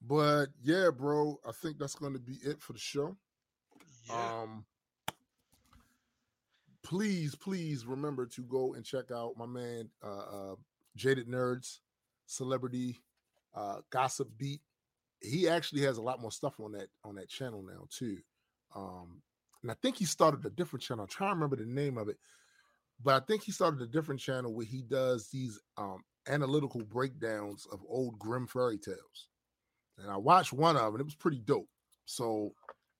but yeah bro i think that's going to be it for the show Yeah. um, please, please remember to go and check out my man uh, uh Jaded Nerds, Celebrity uh Gossip Beat. He actually has a lot more stuff on that on that channel now too. Um, and I think he started a different channel. I'm trying to remember the name of it, but I think he started a different channel where he does these um analytical breakdowns of old Grimm fairy tales. And I watched one of them, and it was pretty dope. So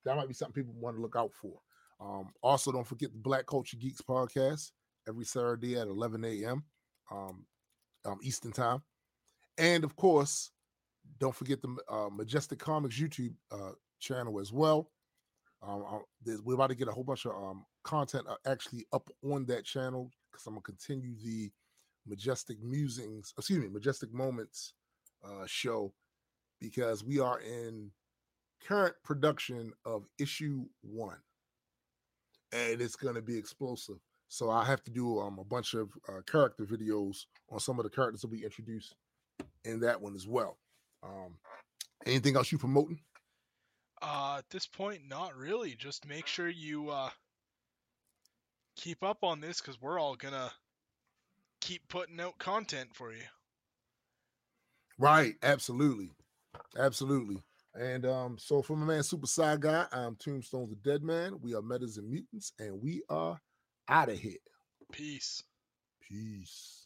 that might be something people want to look out for. Um, also, don't forget the Black Culture Geeks podcast every Saturday at 11 a.m. Um, um, Eastern Time. And of course, don't forget the uh, Majestic Comics YouTube uh, channel as well. Um, we're about to get a whole bunch of um, content uh, actually up on that channel because I'm to continue the Majestic Musings, excuse me, Majestic Moments uh, show because we are in current production of issue one. And it's to be explosive. So i have to do um, a bunch of uh, character videos on some of the characters that we introduced in that one as well. Um, anything else you promoting Uh, at this point, not really. Just make sure you uh, keep up on this because we're all gonna keep putting out content for you. right absolutely absolutely and um, so for my man super side guy i'm tombstone the dead man we are metas and mutants and we are out of here Peace. peace